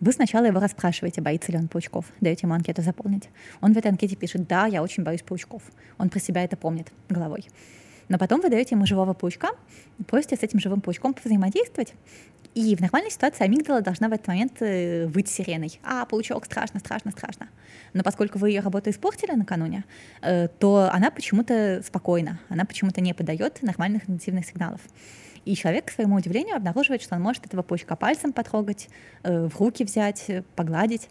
Вы сначала его расспрашиваете, боится ли он паучков, даете ему анкету заполнить. Он в этой анкете пишет, да, я очень боюсь паучков. Он про себя это помнит головой. Но потом вы даете ему живого паучка, и просите с этим живым паучком взаимодействовать. И в нормальной ситуации амигдала должна в этот момент э, выть сиреной. А, паучок, страшно, страшно, страшно. Но поскольку вы ее работу испортили накануне, э, то она почему-то спокойна, она почему-то не подает нормальных интенсивных сигналов. И человек, к своему удивлению, обнаруживает, что он может этого паучка пальцем потрогать, э, в руки взять, погладить.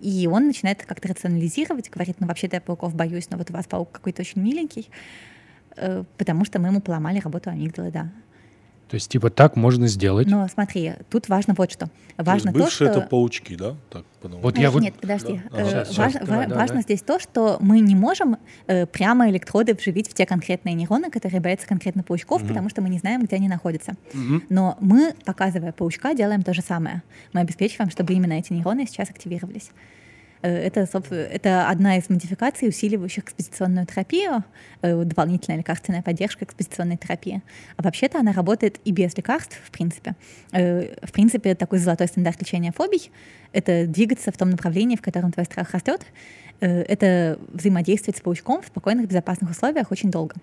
И он начинает как-то рационализировать, говорит, ну вообще-то я пауков боюсь, но вот у вас паук какой-то очень миленький, потому что мы ему поломали работу амигдалы, да. То есть типа так можно сделать. Но смотри, тут важно вот что. То есть Важно то, бывшие что... это паучки, да? Так, потому- Вот я вот... Нет, подожди. Да. Э, Ага. Щас, щас, важно давай, ва- давай, важно давай. здесь то, что мы не можем э, прямо электроды вживить в те конкретные нейроны, которые боятся конкретно паучков, потому что мы не знаем, где они находятся. Но мы, показывая паучка, делаем то же самое. Мы обеспечиваем, чтобы именно эти нейроны сейчас активировались. Э, Это, это одна из модификаций, усиливающих экспозиционную терапию, э, дополнительная лекарственная поддержка экспозиционной терапии. А вообще-то она работает и без лекарств, в принципе. Э, В принципе, такой золотой стандарт лечения фобий — это двигаться в том направлении, в котором твой страх растет, это взаимодействовать с паучком в спокойных, безопасных условиях очень долго.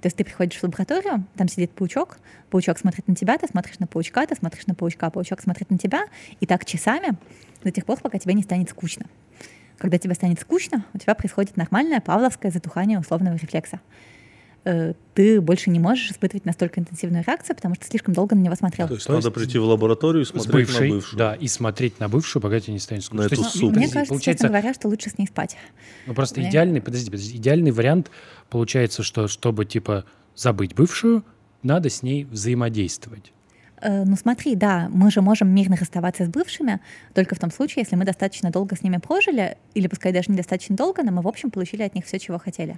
То есть ты приходишь в лабораторию, там сидит паучок, паучок смотрит на тебя, ты смотришь на паучка, ты смотришь на паучка, паучок смотрит на тебя, и так часами до тех пор, пока тебе не станет скучно. Когда тебе станет скучно, у тебя происходит нормальное павловское затухание условного рефлекса. Э, Ты больше не можешь испытывать настолько интенсивную реакцию, потому что слишком долго на него смотрел. То есть То надо есть прийти в лабораторию и смотреть бывшей, на бывшую. да, и смотреть на бывшую, пока тебе не станет скучно. На То эту есть, суку. Мне кажется, получается, честно говоря, что лучше с ней спать. ну просто Мне- идеальный, подожди, подожди, идеальный вариант получается, что чтобы типа забыть бывшую, надо с ней взаимодействовать. Э, Ну смотри, да, мы же можем мирно расставаться с бывшими только в том случае, если мы достаточно долго с ними прожили, или пускай даже недостаточно долго, но мы, в общем, получили от них все, чего хотели.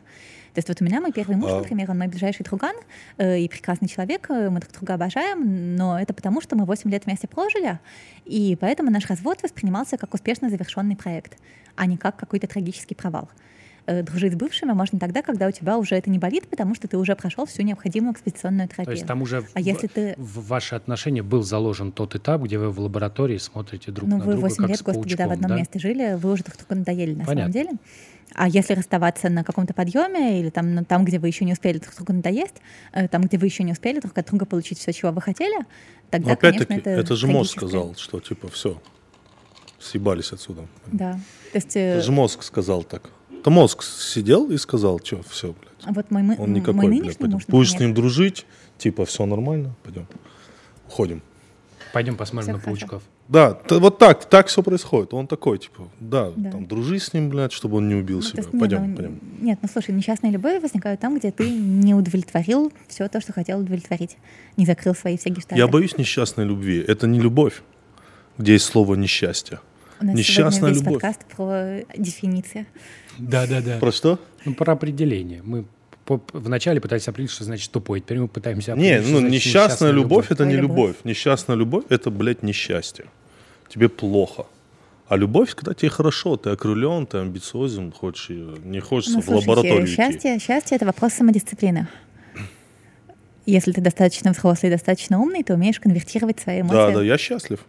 То есть вот у меня мой первый муж, А- например, он мой ближайший друган э, и прекрасный человек, э, мы друг друга обожаем, но это потому, что мы 8 лет вместе прожили, и поэтому наш развод воспринимался как успешно завершенный проект, а не как какой-то трагический провал. Э, Дружить с бывшими можно тогда, когда у тебя уже это не болит, потому что ты уже прошел всю необходимую экспозиционную терапию. То есть там уже А в, если ты в ваши отношения был заложен тот этап, где вы в лаборатории смотрите друг ну, на вы друга 8 как лет, с господи, да, в одном месте жили, вы уже друг другу надоели на Понятно. самом деле. А если расставаться на каком-то подъеме или там, ну, там, где вы еще не успели друг другу надоесть, э, там, где вы еще не успели друг от друга получить все, чего вы хотели, тогда, Но конечно, опять-таки, это это, же мозг сказал, что типа все, съебались отсюда. Да. То есть э, Это же мозг сказал так. Это мозг сидел и сказал, что все, блядь. вот мой, мы- Он мой никакой, блядь, нынешний пойдем. муж, Будешь с ним дружить, типа, все нормально, пойдем. Уходим. Пойдем посмотрим Всё на хорошо. паучков. Да, т- вот так, так все происходит. Он такой, типа, да, Да. там, дружи с ним, блядь, чтобы он не убил Ну, себя. есть, пойдем, ну, пойдем. Нет, ну слушай, несчастные любовь возникают там, где ты не удовлетворил все то, что хотел удовлетворить, не закрыл свои все гештальты. Я боюсь несчастной любви. Это не любовь, где есть слово несчастье. У нас несчастная сегодня весь любовь. подкаст про дефиниции. Да-да-да. Про что? Ну, про определение. Мы вначале пытались определить, что значит тупой. Теперь мы пытаемся Не, определить, что ну значит несчастная любовь это не любовь. любовь. Несчастная любовь это, блядь, несчастье. Тебе плохо. А любовь, когда тебе хорошо, ты окрылен, ты амбициозен, хочешь не хочется Ну, в слушайте, лабораторию идти. счастье, счастье — это вопрос самодисциплины. Если ты достаточно взрослый, достаточно умный, ты умеешь конвертировать свои эмоции. Да, да, я счастлив.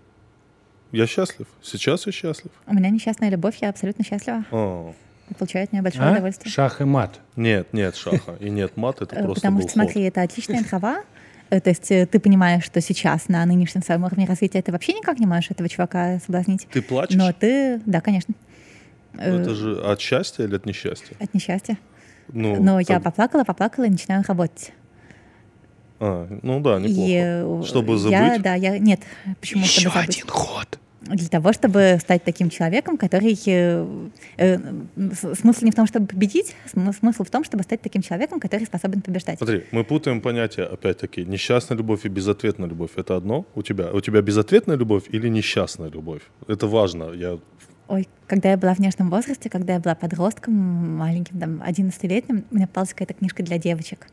Я счастлив. Сейчас я счастлив. У меня несчастная любовь, я абсолютно счастлива. А, И получаю от нее большое А? удовольствие. Шах и мат. Нет, нет шаха и нет мат, это Э, просто Потому что, смотри, это отличная трава. Э, То есть э, ты понимаешь, что сейчас на нынешнем своем уровне развития ты вообще никак не можешь этого чувака соблазнить. Ты плачешь? Но ты, да, конечно, э, Это же от счастья или от несчастья? от несчастья. Ну, Но я как- поплакала, поплакала и начинаю работать. А, ну да, И, неплохо. э, Чтобы Я, забыть? да, я, нет, почему Еще чтобы забыть? один ход. Для того, чтобы стать таким человеком, который... э, э, смысл не в том, чтобы победить, см- смысл в том, чтобы стать таким человеком, который способен побеждать. Смотри, мы путаем понятия, опять-таки, несчастная любовь и безответная любовь. Это одно у тебя? У тебя безответная любовь или несчастная любовь? Это важно. Я... Ой, когда я была в нежном возрасте, когда я была подростком, маленьким, там, 11-летним, мне попалась какая-то книжка для девочек.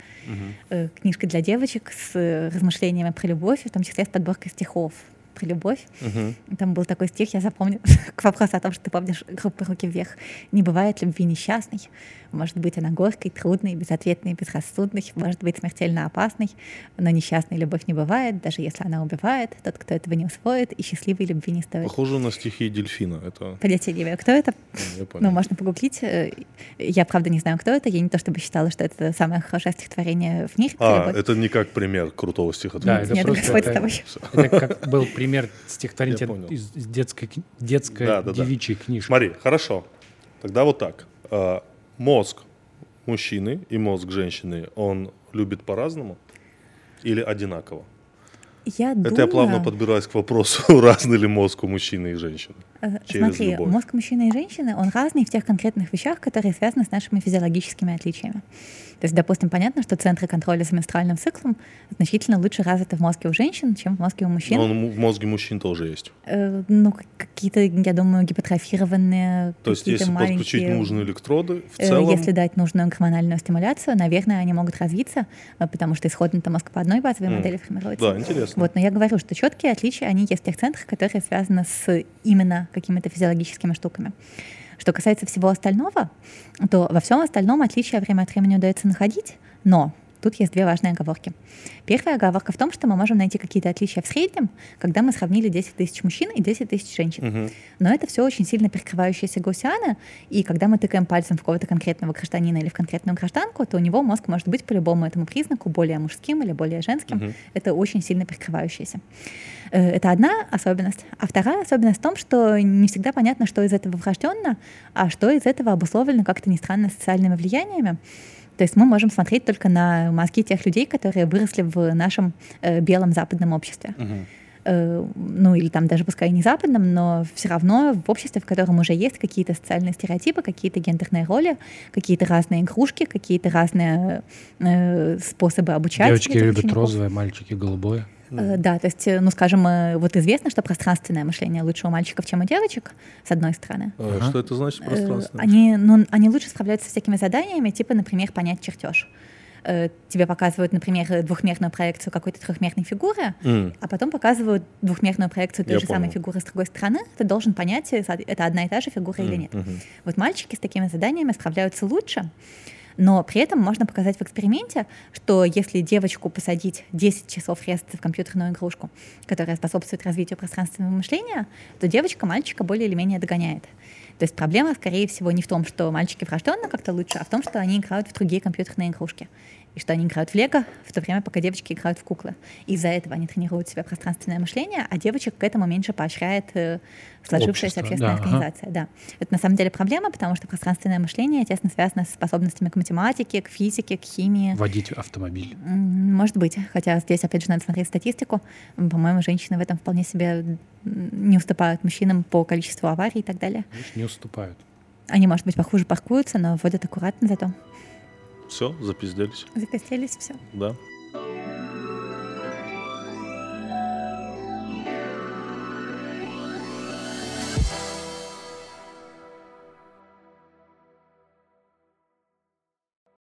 Э, Книжка для девочек с э, размышлениями про любовь, в том числе с подборкой стихов про любовь. Мгм. Там был такой стих, я запомню, к вопросу о том, что ты помнишь группы «Руки вверх». «Не бывает любви несчастной. Может быть, она горькой, трудной, безответной, безрассудной. Может быть, смертельно опасной. Но несчастной любовь не бывает, даже если она убивает. Тот, кто этого не усвоит, и счастливой любви не стоит». Похоже на стихи дельфина. Это Понятия не имею, кто это. понял. Ну, можно погуглить. Э, Я, правда, не знаю, кто это. Я не то чтобы считала, что это самое хорошее стихотворение в мире. А, это не как пример крутого Да, стихотворения. это Нет, просто это- это как был пример стихотворения из детской, детской Да, да, да. девичьей книжки. Смотри, хорошо. Тогда вот так. Мозг мужчины и мозг женщины, он любит по-разному или одинаково? Я думаю... Это я плавно подбираюсь к вопросу, разный ли мозг у мужчины и женщины. Э, Смотри, любовь. мозг мужчины и женщины, он разный в тех конкретных вещах, которые связаны с нашими физиологическими отличиями. То есть, допустим, понятно, что центры контроля за менструальным циклом значительно лучше развиты в мозге у женщин, чем в мозге у мужчин. Но в мозге мужчин тоже есть. Э, ну, какие-то, я думаю, гипотрофированные, То есть, если маленькие... подключить нужные электроды, в Э, целом... Если дать нужную гормональную стимуляцию, наверное, они могут развиться, э, потому что исходно-то мозг по одной базовой М. модели формируется. Да, интересно. Вот, но я говорю, что четкие отличия, они есть в тех центрах, которые связаны с именно какими-то физиологическими штуками. Что касается всего остального, то во всем остальном отличия время от времени удается находить, но Тут есть две важные оговорки. Первая оговорка в том, что мы можем найти какие-то отличия в среднем, когда мы сравнили 10 тысяч мужчин и 10 тысяч женщин. Мгм. Но это все очень сильно перекрывающиеся гаусианы, и когда мы тыкаем пальцем в какого-то конкретного гражданина или в конкретную гражданку, то у него мозг может быть по любому этому признаку более мужским или более женским. Мгм. Это очень сильно перекрывающееся. Э, Это одна особенность. А вторая особенность в том, что не всегда понятно, что из этого врожденно, а что из этого обусловлено как-то не странно социальными влияниями. То есть мы можем смотреть только на мозги тех людей, которые выросли в нашем э, белом западном обществе. Э, ну или там даже пускай не западном, но все равно в обществе, в котором уже есть какие-то социальные стереотипы, какие-то гендерные роли, какие-то разные игрушки, какие-то разные э, способы обучать. Девочки любят учеников. розовое, мальчики голубое. Э, Да, то есть, э, ну, скажем, э, вот известно, что пространственное мышление лучше у мальчиков, чем у девочек, с одной стороны. А Ага. Что это значит пространство? Они, ну, они лучше справляются с всякими заданиями, типа, например, понять чертеж. Тебе показывают, например, двухмерную проекцию какой-то трехмерной фигуры, М. а потом показывают двухмерную проекцию той Я же самой понял. фигуры с другой стороны. Ты должен понять, это одна и та же фигура или М, нет. мгм. Вот мальчики с такими заданиями справляются лучше, но при этом можно показать в эксперименте, что если девочку посадить 10 часов резаться в компьютерную игрушку, которая способствует развитию пространственного мышления, то девочка мальчика более или менее догоняет. То есть проблема, скорее всего, не в том, что мальчики врожденно как-то лучше, а в том, что они играют в другие компьютерные игрушки. И что они играют в лего в то время, пока девочки играют в куклы. Из-за этого они тренируют в себе пространственное мышление, а девочек к этому меньше поощряет э, сложившаяся Общество, общественная да, ага. организация. Да. Это на самом деле проблема, потому что пространственное мышление тесно связано с способностями к математике, к физике, к химии. Водить автомобиль. Может быть. Хотя здесь, опять же, надо смотреть статистику. По-моему, женщины в этом вполне себе не уступают мужчинам по количеству аварий и так далее. Не уступают. Они, может быть, похуже паркуются, но водят аккуратно зато. Все, запизделись. Закостелись, все. Да.